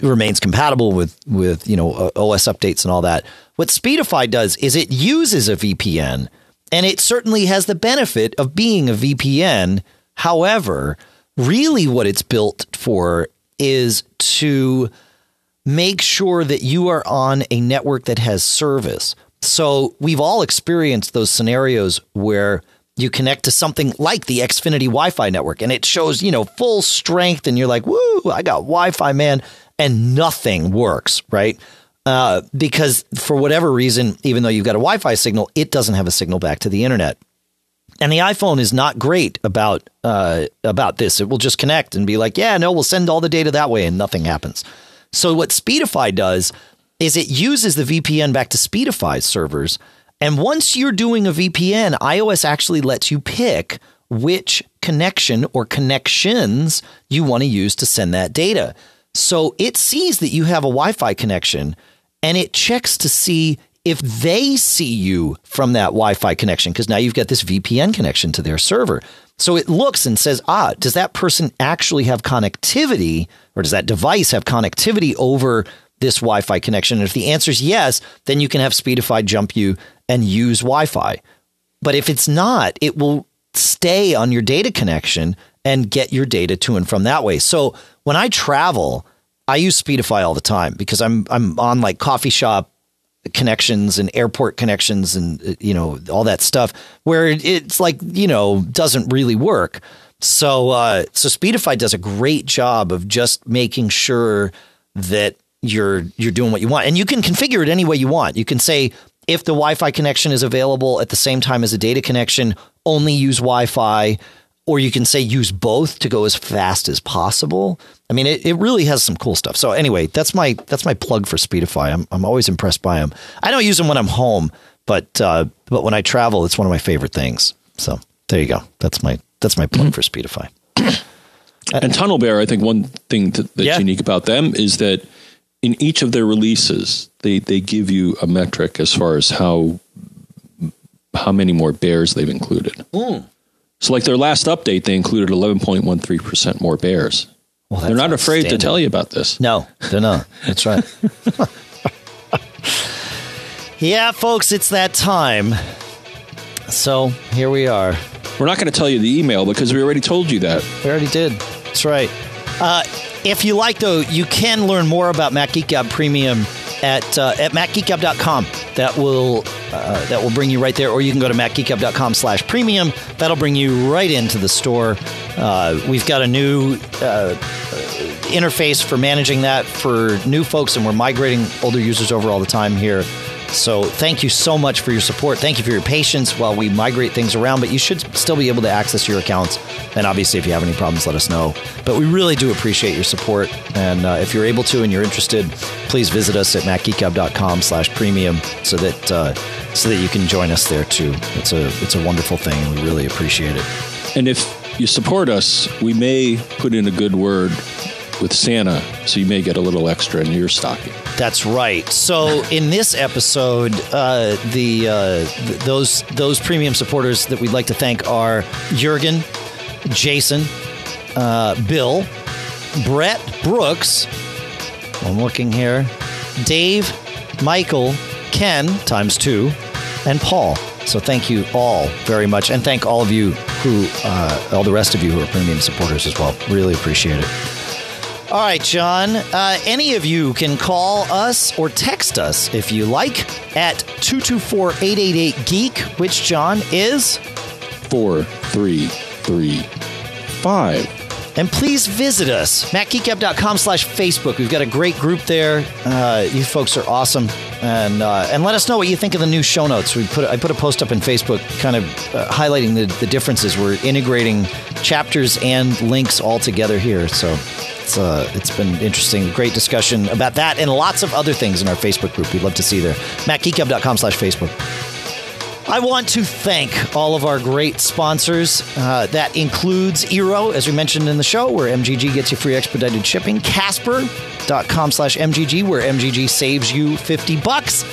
remains compatible with with you know OS updates and all that. What Speedify does is it uses a VPN and it certainly has the benefit of being a VPN. However, really what it's built for is to make sure that you are on a network that has service so we've all experienced those scenarios where you connect to something like the Xfinity Wi-Fi network and it shows, you know, full strength and you're like, woo, I got Wi-Fi, man, and nothing works, right? Uh, because for whatever reason, even though you've got a Wi-Fi signal, it doesn't have a signal back to the internet. And the iPhone is not great about uh, about this. It will just connect and be like, yeah, no, we'll send all the data that way, and nothing happens. So what Speedify does is it uses the VPN back to Speedify's servers. And once you're doing a VPN, iOS actually lets you pick which connection or connections you want to use to send that data. So it sees that you have a Wi Fi connection and it checks to see if they see you from that Wi Fi connection, because now you've got this VPN connection to their server. So it looks and says, ah, does that person actually have connectivity or does that device have connectivity over this Wi Fi connection? And if the answer is yes, then you can have Speedify jump you and use Wi Fi. But if it's not, it will stay on your data connection and get your data to and from that way. So when I travel, I use Speedify all the time because I'm I'm on like coffee shop connections and airport connections and you know all that stuff where it's like you know doesn't really work. So uh, so Speedify does a great job of just making sure that you're you're doing what you want, and you can configure it any way you want. You can say if the Wi-Fi connection is available at the same time as a data connection, only use Wi-Fi, or you can say use both to go as fast as possible. I mean, it, it really has some cool stuff. So anyway, that's my that's my plug for Speedify. I'm I'm always impressed by them. I don't use them when I'm home, but uh, but when I travel, it's one of my favorite things. So there you go. That's my that's my plug mm-hmm. for Speedify. and TunnelBear, I think one thing that's yeah. unique about them is that in each of their releases, they they give you a metric as far as how how many more bears they've included. Mm. So, like their last update, they included 11.13% more bears. Well, they're not afraid to tell you about this. No, they're not. That's right. [LAUGHS] yeah, folks, it's that time. So here we are. We're not going to tell you the email because we already told you that. We already did. That's right. Uh, if you like, though, you can learn more about Mac Geek Gab Premium at uh, at macgeekgab.com. That will uh, that will bring you right there, or you can go to macgeekgab.com slash premium. That'll bring you right into the store. Uh, we've got a new uh, interface for managing that for new folks, and we're migrating older users over all the time here. So thank you so much for your support. Thank you for your patience while we migrate things around, but you should still be able to access your accounts. And obviously, if you have any problems, let us know. But we really do appreciate your support. And uh, if you're able to and you're interested, please visit us at macgeekgab.com slash premium so that uh, so that you can join us there too. It's a it's a wonderful thing and we really appreciate it. And if you support us, we may put in a good word with Santa, so you may get a little extra in your stocking. That's right. So in this episode, uh, the uh, th- those those premium supporters that we'd like to thank are Jurgen, Jason, uh, Bill, Brett Brooks. I'm looking here. Dave, Michael, Ken times two, and Paul. So thank you all very much, and thank all of you who, uh, all the rest of you who are premium supporters as well. Really appreciate it. All right, John. Uh, any of you can call us or text us if you like at 224 888 Geek, which, John, is 4335. And please visit us, macgeekgab.com slash Facebook. We've got a great group there. Uh, you folks are awesome. And uh, and let us know what you think of the new show notes. We put I put a post up in Facebook kind of uh, highlighting the, the differences. We're integrating chapters and links all together here. So it's uh, it's been interesting, great discussion about that and lots of other things in our Facebook group. We'd love to see you there. MacGeekGab.com slash Facebook. I want to thank all of our great sponsors. Uh, that includes Eero, as we mentioned in the show, where MGG gets you free expedited shipping. Casper.com slash MGG, where MGG saves you 50 bucks.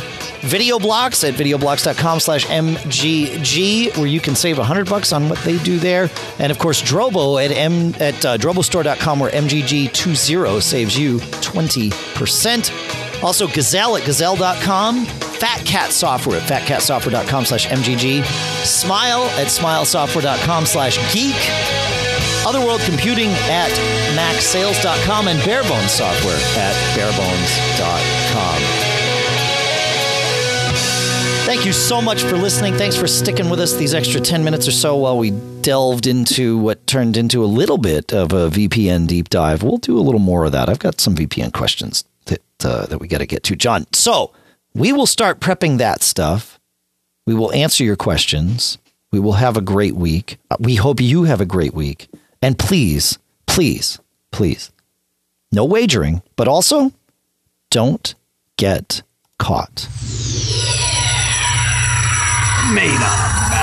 VideoBlocks at videoblocks.com slash MGG, where you can save 100 bucks on what they do there. And of course, Drobo at, M, at uh, drobostore.com, where MGG20 saves you 20%. Also, Gazelle at gazelle.com. Fat Cat Software at fatcatsoftware.com slash MGG. Smile at smilesoftware.com slash geek. Other World Computing at macsales.com and Barebones Software at barebones.com. Thank you so much for listening. Thanks for sticking with us these extra 10 minutes or so while we delved into what turned into a little bit of a VPN deep dive. We'll do a little more of that. I've got some VPN questions that, uh, that we got to get to. John, so we will start prepping that stuff. We will answer your questions. We will have a great week. Uh, we hope you have a great week. And please, please, please, no wagering, but also don't get caught made of.